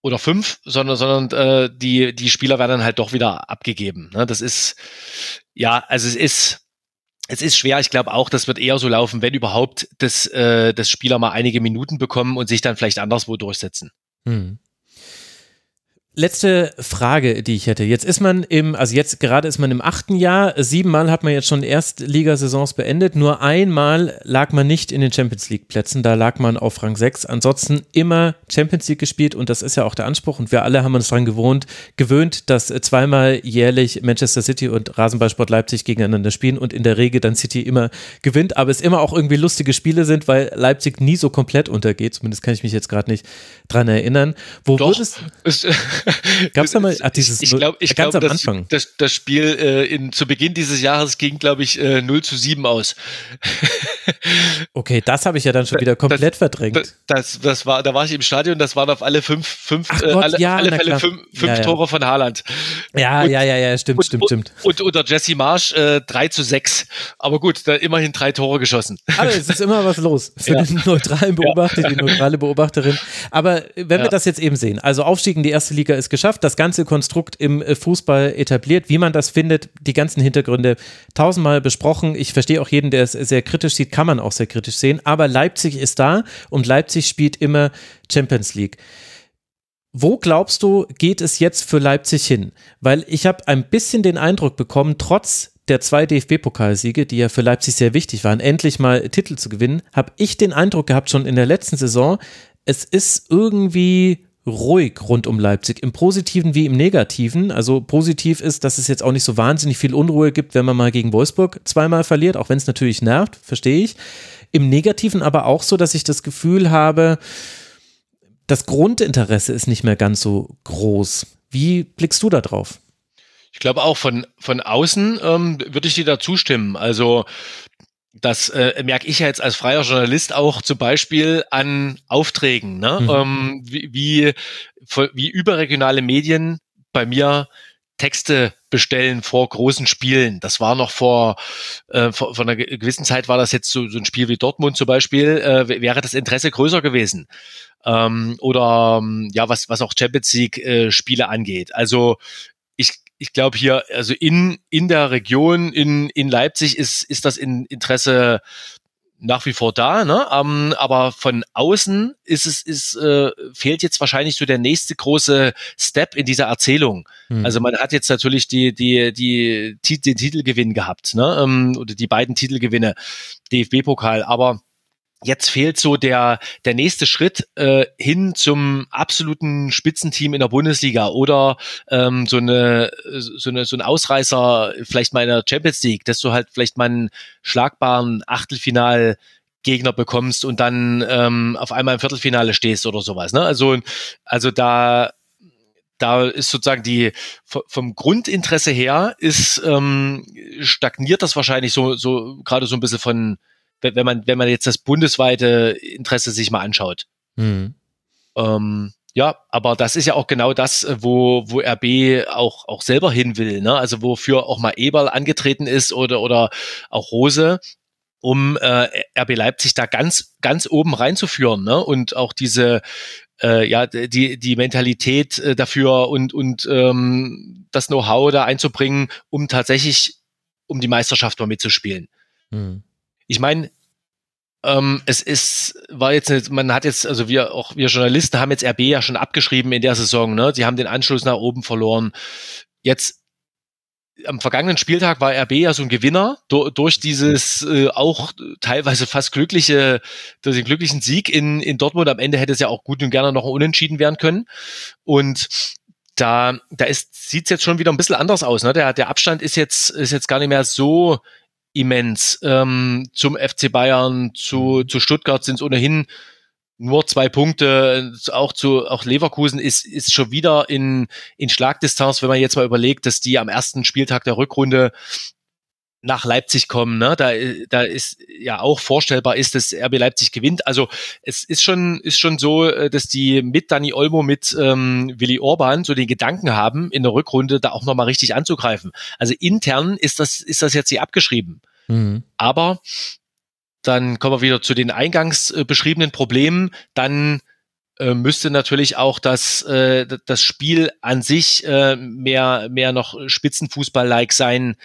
oder fünf, sondern, sondern äh, die, die Spieler werden dann halt doch wieder abgegeben. Ne? Das ist, ja, also es ist, es ist schwer. Ich glaube auch, das wird eher so laufen, wenn überhaupt, dass, äh, dass Spieler mal einige Minuten bekommen und sich dann vielleicht anderswo durchsetzen. Hm. Letzte Frage, die ich hätte. Jetzt ist man im, also jetzt gerade ist man im achten Jahr. Siebenmal hat man jetzt schon Erstligasaisons beendet. Nur einmal lag man nicht in den Champions League Plätzen. Da lag man auf Rang 6. Ansonsten immer Champions League gespielt und das ist ja auch der Anspruch. Und wir alle haben uns daran gewohnt, gewöhnt, dass zweimal jährlich Manchester City und Rasenballsport Leipzig gegeneinander spielen und in der Regel dann City immer gewinnt. Aber es immer auch irgendwie lustige Spiele sind, weil Leipzig nie so komplett untergeht. Zumindest kann ich mich jetzt gerade nicht dran erinnern. Wo Doch, würdest Gab es da mal ach, dieses ich glaube, ich ganz glaub, am Anfang? Das, das Spiel äh, in, zu Beginn dieses Jahres ging, glaube ich, äh, 0 zu 7 aus. okay, das habe ich ja dann schon wieder komplett das, verdrängt. Das, das war, da war ich im Stadion, das waren auf alle fünf, fünf äh, Gott, alle, ja, alle Fälle fünf, fünf ja, ja. Tore von Haaland. Ja, und, ja, ja, ja, stimmt, und, stimmt, stimmt. Und, unter Jesse Marsch äh, 3 zu 6. Aber gut, da immerhin drei Tore geschossen. Aber es ist immer was los für den neutralen Beobachter, die neutrale Beobachterin. Aber wenn wir das jetzt eben sehen, also Aufstieg in die erste Liga ist geschafft, das ganze Konstrukt im äh, Fußball etabliert. Wie man das findet, die ganzen Hintergründe tausendmal besprochen. Ich verstehe auch jeden, der es sehr kritisch sieht, kann man auch sehr kritisch sehen. Aber Leipzig ist da und Leipzig spielt immer Champions League. Wo glaubst du, geht es jetzt für Leipzig hin? Weil ich habe ein bisschen den Eindruck bekommen, trotz der zwei DFB-Pokalsiege, die ja für Leipzig sehr wichtig waren, endlich mal Titel zu gewinnen, habe ich den Eindruck gehabt, schon in der letzten Saison, es ist irgendwie ruhig rund um Leipzig, im Positiven wie im Negativen. Also positiv ist, dass es jetzt auch nicht so wahnsinnig viel Unruhe gibt, wenn man mal gegen Wolfsburg zweimal verliert, auch wenn es natürlich nervt, verstehe ich. Im Negativen aber auch so, dass ich das Gefühl habe, das Grundinteresse ist nicht mehr ganz so groß. Wie blickst du da drauf? Ich glaube auch von, von außen ähm, würde ich dir da zustimmen. Also das äh, merke ich ja jetzt als freier Journalist auch zum Beispiel an Aufträgen, ne? Mhm. Ähm, wie, wie, wie überregionale Medien bei mir Texte bestellen vor großen Spielen. Das war noch vor, äh, vor, vor einer gewissen Zeit war das jetzt so, so ein Spiel wie Dortmund zum Beispiel, äh, wäre das Interesse größer gewesen. Ähm, oder ähm, ja, was, was auch Champions League äh, Spiele angeht. Also ich, ich glaube hier, also in, in der Region, in, in Leipzig ist, ist das in Interesse nach wie vor da, ne? Um, ähm, aber von außen ist es ist äh, fehlt jetzt wahrscheinlich so der nächste große Step in dieser Erzählung. Hm. Also man hat jetzt natürlich die die die, die den Titelgewinn gehabt, ne? Ähm, oder die beiden Titelgewinne DFB-Pokal, aber jetzt fehlt so der, der nächste Schritt äh, hin zum absoluten Spitzenteam in der Bundesliga oder ähm, so, eine, so, eine, so ein Ausreißer vielleicht mal in der Champions League, dass du halt vielleicht mal einen schlagbaren Achtelfinal Gegner bekommst und dann ähm, auf einmal im Viertelfinale stehst oder sowas. Ne? Also, also da, da ist sozusagen die vom Grundinteresse her ist ähm, stagniert das wahrscheinlich so so gerade so ein bisschen von wenn man wenn man jetzt das bundesweite Interesse sich mal anschaut. Mhm. Ähm, ja, aber das ist ja auch genau das, wo, wo RB auch, auch selber hin will, ne? Also wofür auch mal Eberl angetreten ist oder, oder auch Rose, um äh, RB Leipzig da ganz, ganz oben reinzuführen, ne? Und auch diese, äh, ja, die, die Mentalität äh, dafür und, und ähm, das Know-how da einzubringen, um tatsächlich um die Meisterschaft mal mitzuspielen. Mhm. Ich meine, ähm, es ist, war jetzt, man hat jetzt, also wir auch wir Journalisten haben jetzt RB ja schon abgeschrieben in der Saison, ne? Sie haben den Anschluss nach oben verloren. Jetzt am vergangenen Spieltag war RB ja so ein Gewinner do, durch dieses äh, auch teilweise fast glückliche, durch den glücklichen Sieg in, in Dortmund. Am Ende hätte es ja auch gut und gerne noch unentschieden werden können. Und da, da ist, sieht's jetzt schon wieder ein bisschen anders aus. Ne? Der, der Abstand ist jetzt, ist jetzt gar nicht mehr so immens. Ähm, zum FC Bayern, zu, zu Stuttgart sind es ohnehin nur zwei Punkte, auch zu auch Leverkusen ist ist schon wieder in in Schlagdistanz, wenn man jetzt mal überlegt, dass die am ersten Spieltag der Rückrunde nach Leipzig kommen, ne? Da, da ist ja auch vorstellbar ist, dass RB Leipzig gewinnt. Also es ist schon ist schon so, äh, dass die mit Dani Olmo mit ähm, Willi Orban so den Gedanken haben, in der Rückrunde da auch noch mal richtig anzugreifen. Also intern ist das ist das jetzt hier abgeschrieben. Mhm. Aber dann kommen wir wieder zu den eingangs äh, beschriebenen Problemen. Dann äh, müsste natürlich auch das, äh, das Spiel an sich äh, mehr, mehr noch Spitzenfußball-like sein,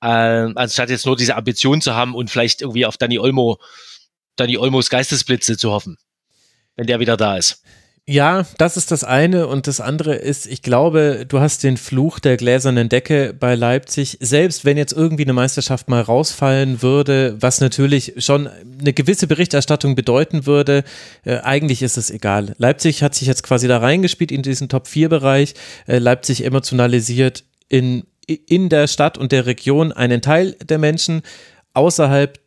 äh, anstatt jetzt nur diese Ambition zu haben und vielleicht irgendwie auf Dani Olmo, Dani Olmos Geistesblitze zu hoffen, wenn der wieder da ist. Ja, das ist das eine und das andere ist, ich glaube, du hast den Fluch der gläsernen Decke bei Leipzig. Selbst wenn jetzt irgendwie eine Meisterschaft mal rausfallen würde, was natürlich schon eine gewisse Berichterstattung bedeuten würde, äh, eigentlich ist es egal. Leipzig hat sich jetzt quasi da reingespielt in diesen Top-4-Bereich. Äh, Leipzig emotionalisiert in in der Stadt und der Region einen Teil der Menschen, außerhalb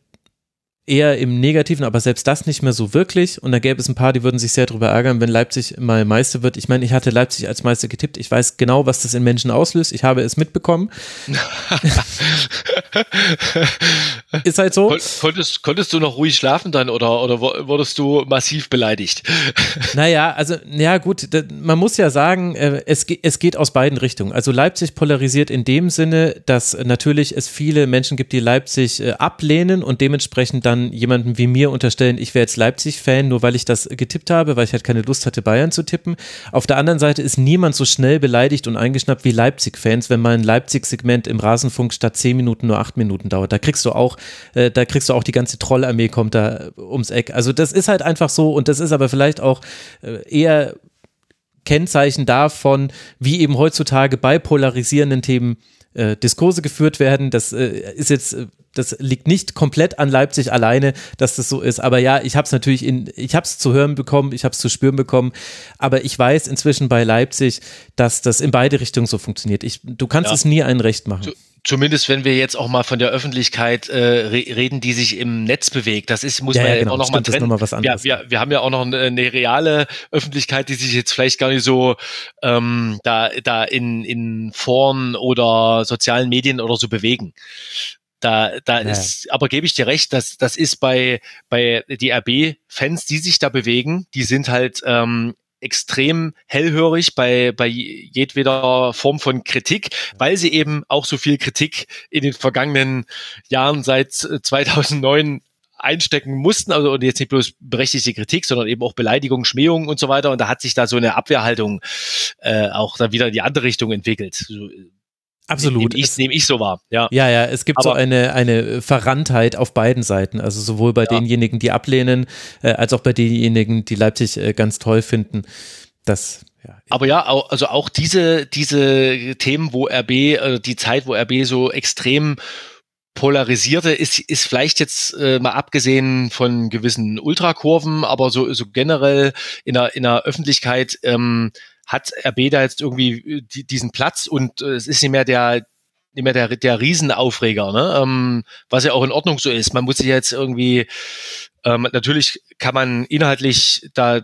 eher im Negativen, aber selbst das nicht mehr so wirklich. Und da gäbe es ein paar, die würden sich sehr darüber ärgern, wenn Leipzig mal Meister wird. Ich meine, ich hatte Leipzig als Meister getippt. Ich weiß genau, was das in Menschen auslöst. Ich habe es mitbekommen. Ist halt so. Konntest, konntest du noch ruhig schlafen dann oder, oder wurdest du massiv beleidigt? naja, also, ja gut, man muss ja sagen, äh, es, es geht aus beiden Richtungen. Also Leipzig polarisiert in dem Sinne, dass natürlich es viele Menschen gibt, die Leipzig äh, ablehnen und dementsprechend dann dann jemandem wie mir unterstellen, ich wäre jetzt Leipzig-Fan, nur weil ich das getippt habe, weil ich halt keine Lust hatte, Bayern zu tippen. Auf der anderen Seite ist niemand so schnell beleidigt und eingeschnappt wie Leipzig-Fans, wenn mal ein Leipzig-Segment im Rasenfunk statt zehn Minuten nur acht Minuten dauert. Da kriegst du auch, äh, da kriegst du auch die ganze Trollarmee kommt da ums Eck. Also das ist halt einfach so und das ist aber vielleicht auch äh, eher Kennzeichen davon, wie eben heutzutage bei polarisierenden Themen äh, Diskurse geführt werden. Das äh, ist jetzt, äh, das liegt nicht komplett an Leipzig alleine, dass das so ist. Aber ja, ich habe es natürlich in, ich habe es zu hören bekommen, ich habe es zu spüren bekommen. Aber ich weiß inzwischen bei Leipzig, dass das in beide Richtungen so funktioniert. Ich, du kannst ja. es nie ein Recht machen zumindest wenn wir jetzt auch mal von der Öffentlichkeit äh, reden, die sich im Netz bewegt. Das ist, muss ja, man ja, genau. auch noch mal trennen. Noch mal wir, wir, wir haben ja auch noch eine, eine, reale Öffentlichkeit, die sich jetzt vielleicht gar nicht so ähm, da, da in, in Foren oder sozialen Medien oder so bewegen. Da, da ja. ist, aber gebe ich dir recht, dass das ist bei bei die RB-Fans, die sich da bewegen, die sind halt ähm, extrem hellhörig bei, bei jedweder Form von Kritik, weil sie eben auch so viel Kritik in den vergangenen Jahren seit 2009 einstecken mussten, also und jetzt nicht bloß berechtigte Kritik, sondern eben auch Beleidigung, Schmähung und so weiter. Und da hat sich da so eine Abwehrhaltung äh, auch dann wieder in die andere Richtung entwickelt. So, Absolut. Nehme ich, nehm ich so wahr, ja. Ja, ja, es gibt Aber, so eine, eine Verranntheit auf beiden Seiten. Also sowohl bei ja. denjenigen, die ablehnen, äh, als auch bei denjenigen, die Leipzig äh, ganz toll finden. Das, ja. Aber ja, also auch diese, diese Themen, wo RB, äh, die Zeit, wo RB so extrem polarisierte, ist, ist vielleicht jetzt äh, mal abgesehen von gewissen Ultrakurven, aber so, so generell in der, in der Öffentlichkeit ähm, hat RB da jetzt irgendwie äh, die, diesen Platz und äh, es ist nicht mehr der nicht mehr der, der Riesenaufreger, ne? ähm, was ja auch in Ordnung so ist. Man muss sich jetzt irgendwie, ähm, natürlich kann man inhaltlich da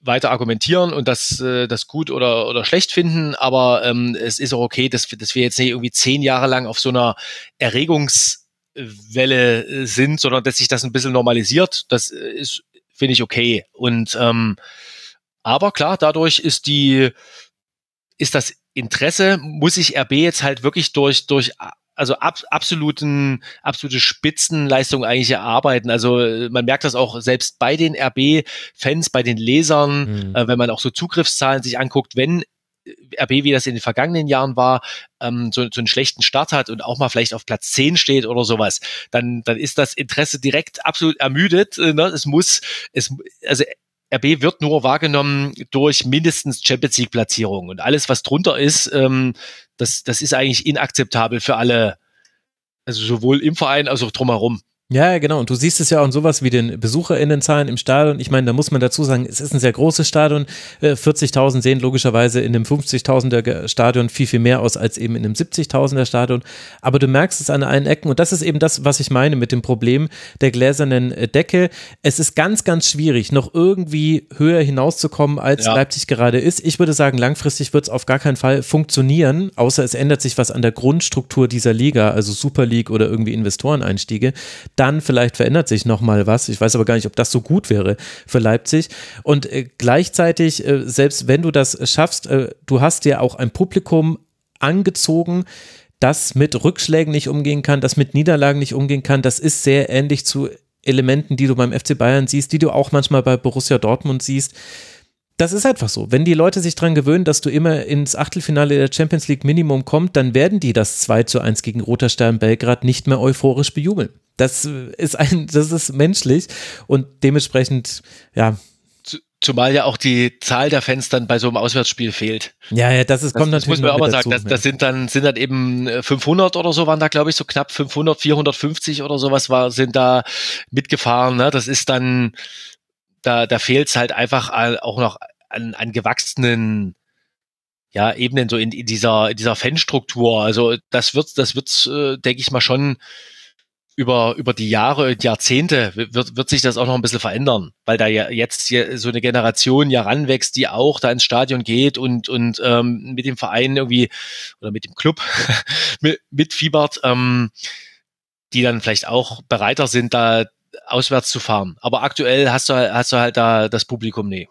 weiter argumentieren und das, äh, das gut oder, oder schlecht finden, aber ähm, es ist auch okay, dass, dass wir jetzt nicht irgendwie zehn Jahre lang auf so einer Erregungswelle äh, sind, sondern dass sich das ein bisschen normalisiert. Das ist, finde ich, okay. Und ähm, aber klar, dadurch ist die, ist das Interesse, muss sich RB jetzt halt wirklich durch, durch also ab, absoluten, absolute Spitzenleistung eigentlich erarbeiten. Also man merkt das auch selbst bei den RB-Fans, bei den Lesern, mhm. äh, wenn man auch so Zugriffszahlen sich anguckt, wenn RB, wie das in den vergangenen Jahren war, ähm, so, so einen schlechten Start hat und auch mal vielleicht auf Platz 10 steht oder sowas, dann, dann ist das Interesse direkt absolut ermüdet. Äh, ne? Es muss, es, also RB wird nur wahrgenommen durch mindestens Champions League Platzierung und alles, was drunter ist, ähm, das, das ist eigentlich inakzeptabel für alle, also sowohl im Verein als auch drumherum. Ja, genau. Und du siehst es ja auch in sowas wie den BesucherInnenzahlen im Stadion. Ich meine, da muss man dazu sagen, es ist ein sehr großes Stadion. 40.000 äh, sehen logischerweise in einem 50.000er Stadion viel, viel mehr aus als eben in einem 70.000er Stadion. Aber du merkst es an allen Ecken. Und das ist eben das, was ich meine mit dem Problem der gläsernen äh, Decke. Es ist ganz, ganz schwierig, noch irgendwie höher hinauszukommen, als ja. Leipzig gerade ist. Ich würde sagen, langfristig wird es auf gar keinen Fall funktionieren, außer es ändert sich was an der Grundstruktur dieser Liga, also Super League oder irgendwie Investoreneinstiege dann vielleicht verändert sich nochmal was. Ich weiß aber gar nicht, ob das so gut wäre für Leipzig. Und äh, gleichzeitig, äh, selbst wenn du das schaffst, äh, du hast ja auch ein Publikum angezogen, das mit Rückschlägen nicht umgehen kann, das mit Niederlagen nicht umgehen kann. Das ist sehr ähnlich zu Elementen, die du beim FC Bayern siehst, die du auch manchmal bei Borussia Dortmund siehst das ist einfach so. Wenn die Leute sich daran gewöhnen, dass du immer ins Achtelfinale der Champions League Minimum kommst, dann werden die das 2 zu 1 gegen Roter Stern Belgrad nicht mehr euphorisch bejubeln. Das ist ein, das ist menschlich und dementsprechend, ja. Zumal ja auch die Zahl der Fans dann bei so einem Auswärtsspiel fehlt. Ja, ja, das ist, kommt das, natürlich. Das muss man aber sagen, das, das sind dann, sind dann eben 500 oder so waren da, glaube ich, so knapp 500, 450 oder sowas war, sind da mitgefahren, ne? Das ist dann, da, da fehlt es halt einfach auch noch an, an gewachsenen ja, Ebenen so in, in dieser in dieser Fanstruktur. Also das wird das wird äh, denke ich mal schon über über die Jahre und Jahrzehnte wird wird sich das auch noch ein bisschen verändern, weil da ja jetzt so eine Generation ja ranwächst, die auch da ins Stadion geht und und ähm, mit dem Verein irgendwie oder mit dem Club mit, mitfiebert, ähm, die dann vielleicht auch bereiter sind, da auswärts zu fahren. Aber aktuell hast du, hast du halt da das Publikum nie.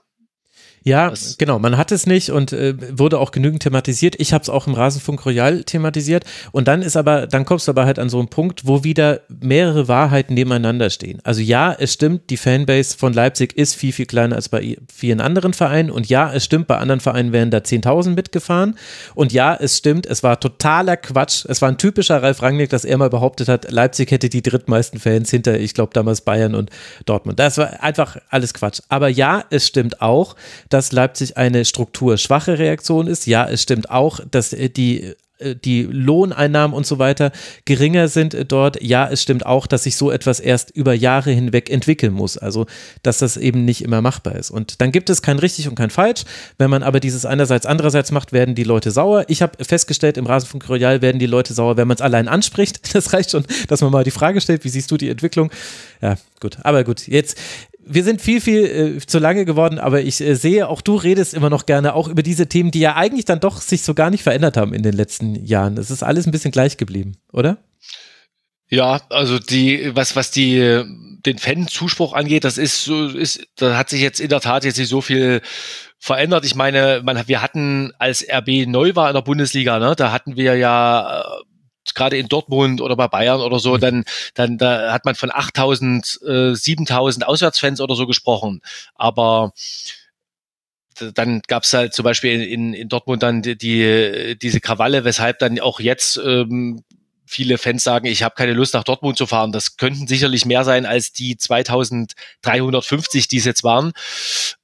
Ja, das genau, man hat es nicht und äh, wurde auch genügend thematisiert. Ich habe es auch im Rasenfunk Royal thematisiert und dann ist aber, dann kommst du aber halt an so einen Punkt, wo wieder mehrere Wahrheiten nebeneinander stehen. Also ja, es stimmt, die Fanbase von Leipzig ist viel, viel kleiner als bei vielen anderen Vereinen und ja, es stimmt, bei anderen Vereinen wären da 10.000 mitgefahren und ja, es stimmt, es war totaler Quatsch. Es war ein typischer Ralf Rangnick, dass er mal behauptet hat, Leipzig hätte die drittmeisten Fans hinter, ich glaube damals Bayern und Dortmund. Das war einfach alles Quatsch. Aber ja, es stimmt auch, dass Leipzig eine strukturschwache Reaktion ist. Ja, es stimmt auch, dass äh, die äh, die Lohneinnahmen und so weiter geringer sind dort. Ja, es stimmt auch, dass sich so etwas erst über Jahre hinweg entwickeln muss. Also, dass das eben nicht immer machbar ist. Und dann gibt es kein richtig und kein falsch. Wenn man aber dieses einerseits, andererseits macht, werden die Leute sauer. Ich habe festgestellt, im Rasenfunk Royal werden die Leute sauer, wenn man es allein anspricht. Das reicht schon, dass man mal die Frage stellt, wie siehst du die Entwicklung? Ja, gut. Aber gut, jetzt wir sind viel, viel äh, zu lange geworden, aber ich äh, sehe, auch du redest immer noch gerne auch über diese Themen, die ja eigentlich dann doch sich so gar nicht verändert haben in den letzten Jahren. Es ist alles ein bisschen gleich geblieben, oder? Ja, also die, was, was die, den Fan-Zuspruch angeht, das ist so, ist, da hat sich jetzt in der Tat jetzt nicht so viel verändert. Ich meine, man, wir hatten, als RB neu war in der Bundesliga, ne, da hatten wir ja äh, gerade in Dortmund oder bei Bayern oder so, mhm. dann, dann da hat man von 8000, äh, 7000 Auswärtsfans oder so gesprochen. Aber dann gab es halt zum Beispiel in, in Dortmund dann die, die, diese Krawalle, weshalb dann auch jetzt ähm, viele Fans sagen, ich habe keine Lust nach Dortmund zu fahren. Das könnten sicherlich mehr sein als die 2350, die es jetzt waren.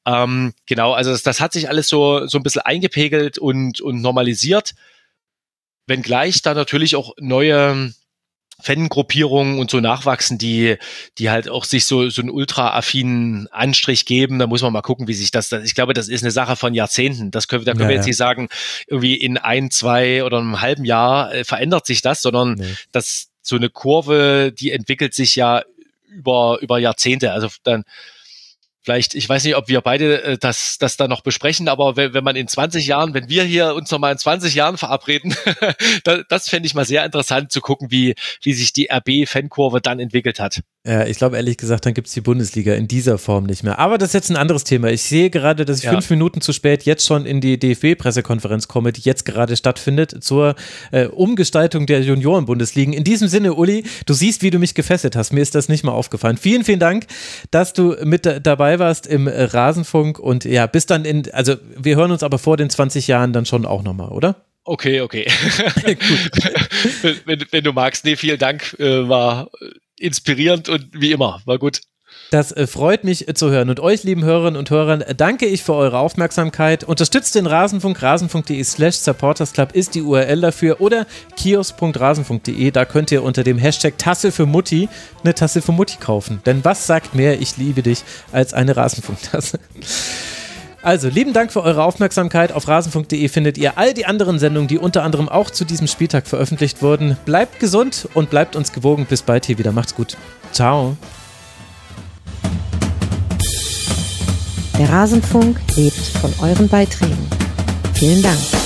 Ähm, genau, also das, das hat sich alles so so ein bisschen eingepegelt und und normalisiert wenngleich da natürlich auch neue Fangruppierungen und so nachwachsen, die, die halt auch sich so, so einen ultra-affinen Anstrich geben. Da muss man mal gucken, wie sich das, das ich glaube, das ist eine Sache von Jahrzehnten. Das können, da können ja, wir jetzt ja. nicht sagen, irgendwie in ein, zwei oder einem halben Jahr äh, verändert sich das, sondern nee. das, so eine Kurve, die entwickelt sich ja über, über Jahrzehnte. Also dann, vielleicht, ich weiß nicht, ob wir beide äh, das, das dann noch besprechen, aber wenn, wenn man in 20 Jahren, wenn wir hier uns nochmal in 20 Jahren verabreden, das, das fände ich mal sehr interessant zu gucken, wie, wie sich die RB-Fankurve dann entwickelt hat. Ja, ich glaube ehrlich gesagt, dann gibt's die Bundesliga in dieser Form nicht mehr. Aber das ist jetzt ein anderes Thema. Ich sehe gerade, dass ich ja. fünf Minuten zu spät jetzt schon in die DFB-Pressekonferenz komme, die jetzt gerade stattfindet, zur äh, Umgestaltung der Junioren-Bundesligen. In diesem Sinne, Uli, du siehst, wie du mich gefesselt hast. Mir ist das nicht mal aufgefallen. Vielen, vielen Dank, dass du mit dabei warst im Rasenfunk und ja, bis dann in, also wir hören uns aber vor den 20 Jahren dann schon auch nochmal, oder? Okay, okay. wenn, wenn, du magst, nee, vielen Dank, äh, war inspirierend und wie immer, war gut. Das äh, freut mich äh, zu hören. Und euch, lieben Hörerinnen und Hörern, äh, danke ich für eure Aufmerksamkeit. Unterstützt den Rasenfunk. Rasenfunk.de slash supportersclub ist die URL dafür. Oder kiosk.rasenfunk.de. Da könnt ihr unter dem Hashtag Tasse für Mutti eine Tasse für Mutti kaufen. Denn was sagt mehr, ich liebe dich, als eine Rasenfunktasse? Also, lieben Dank für eure Aufmerksamkeit. Auf rasenfunk.de findet ihr all die anderen Sendungen, die unter anderem auch zu diesem Spieltag veröffentlicht wurden. Bleibt gesund und bleibt uns gewogen. Bis bald hier wieder. Macht's gut. Ciao. Der Rasenfunk lebt von euren Beiträgen. Vielen Dank.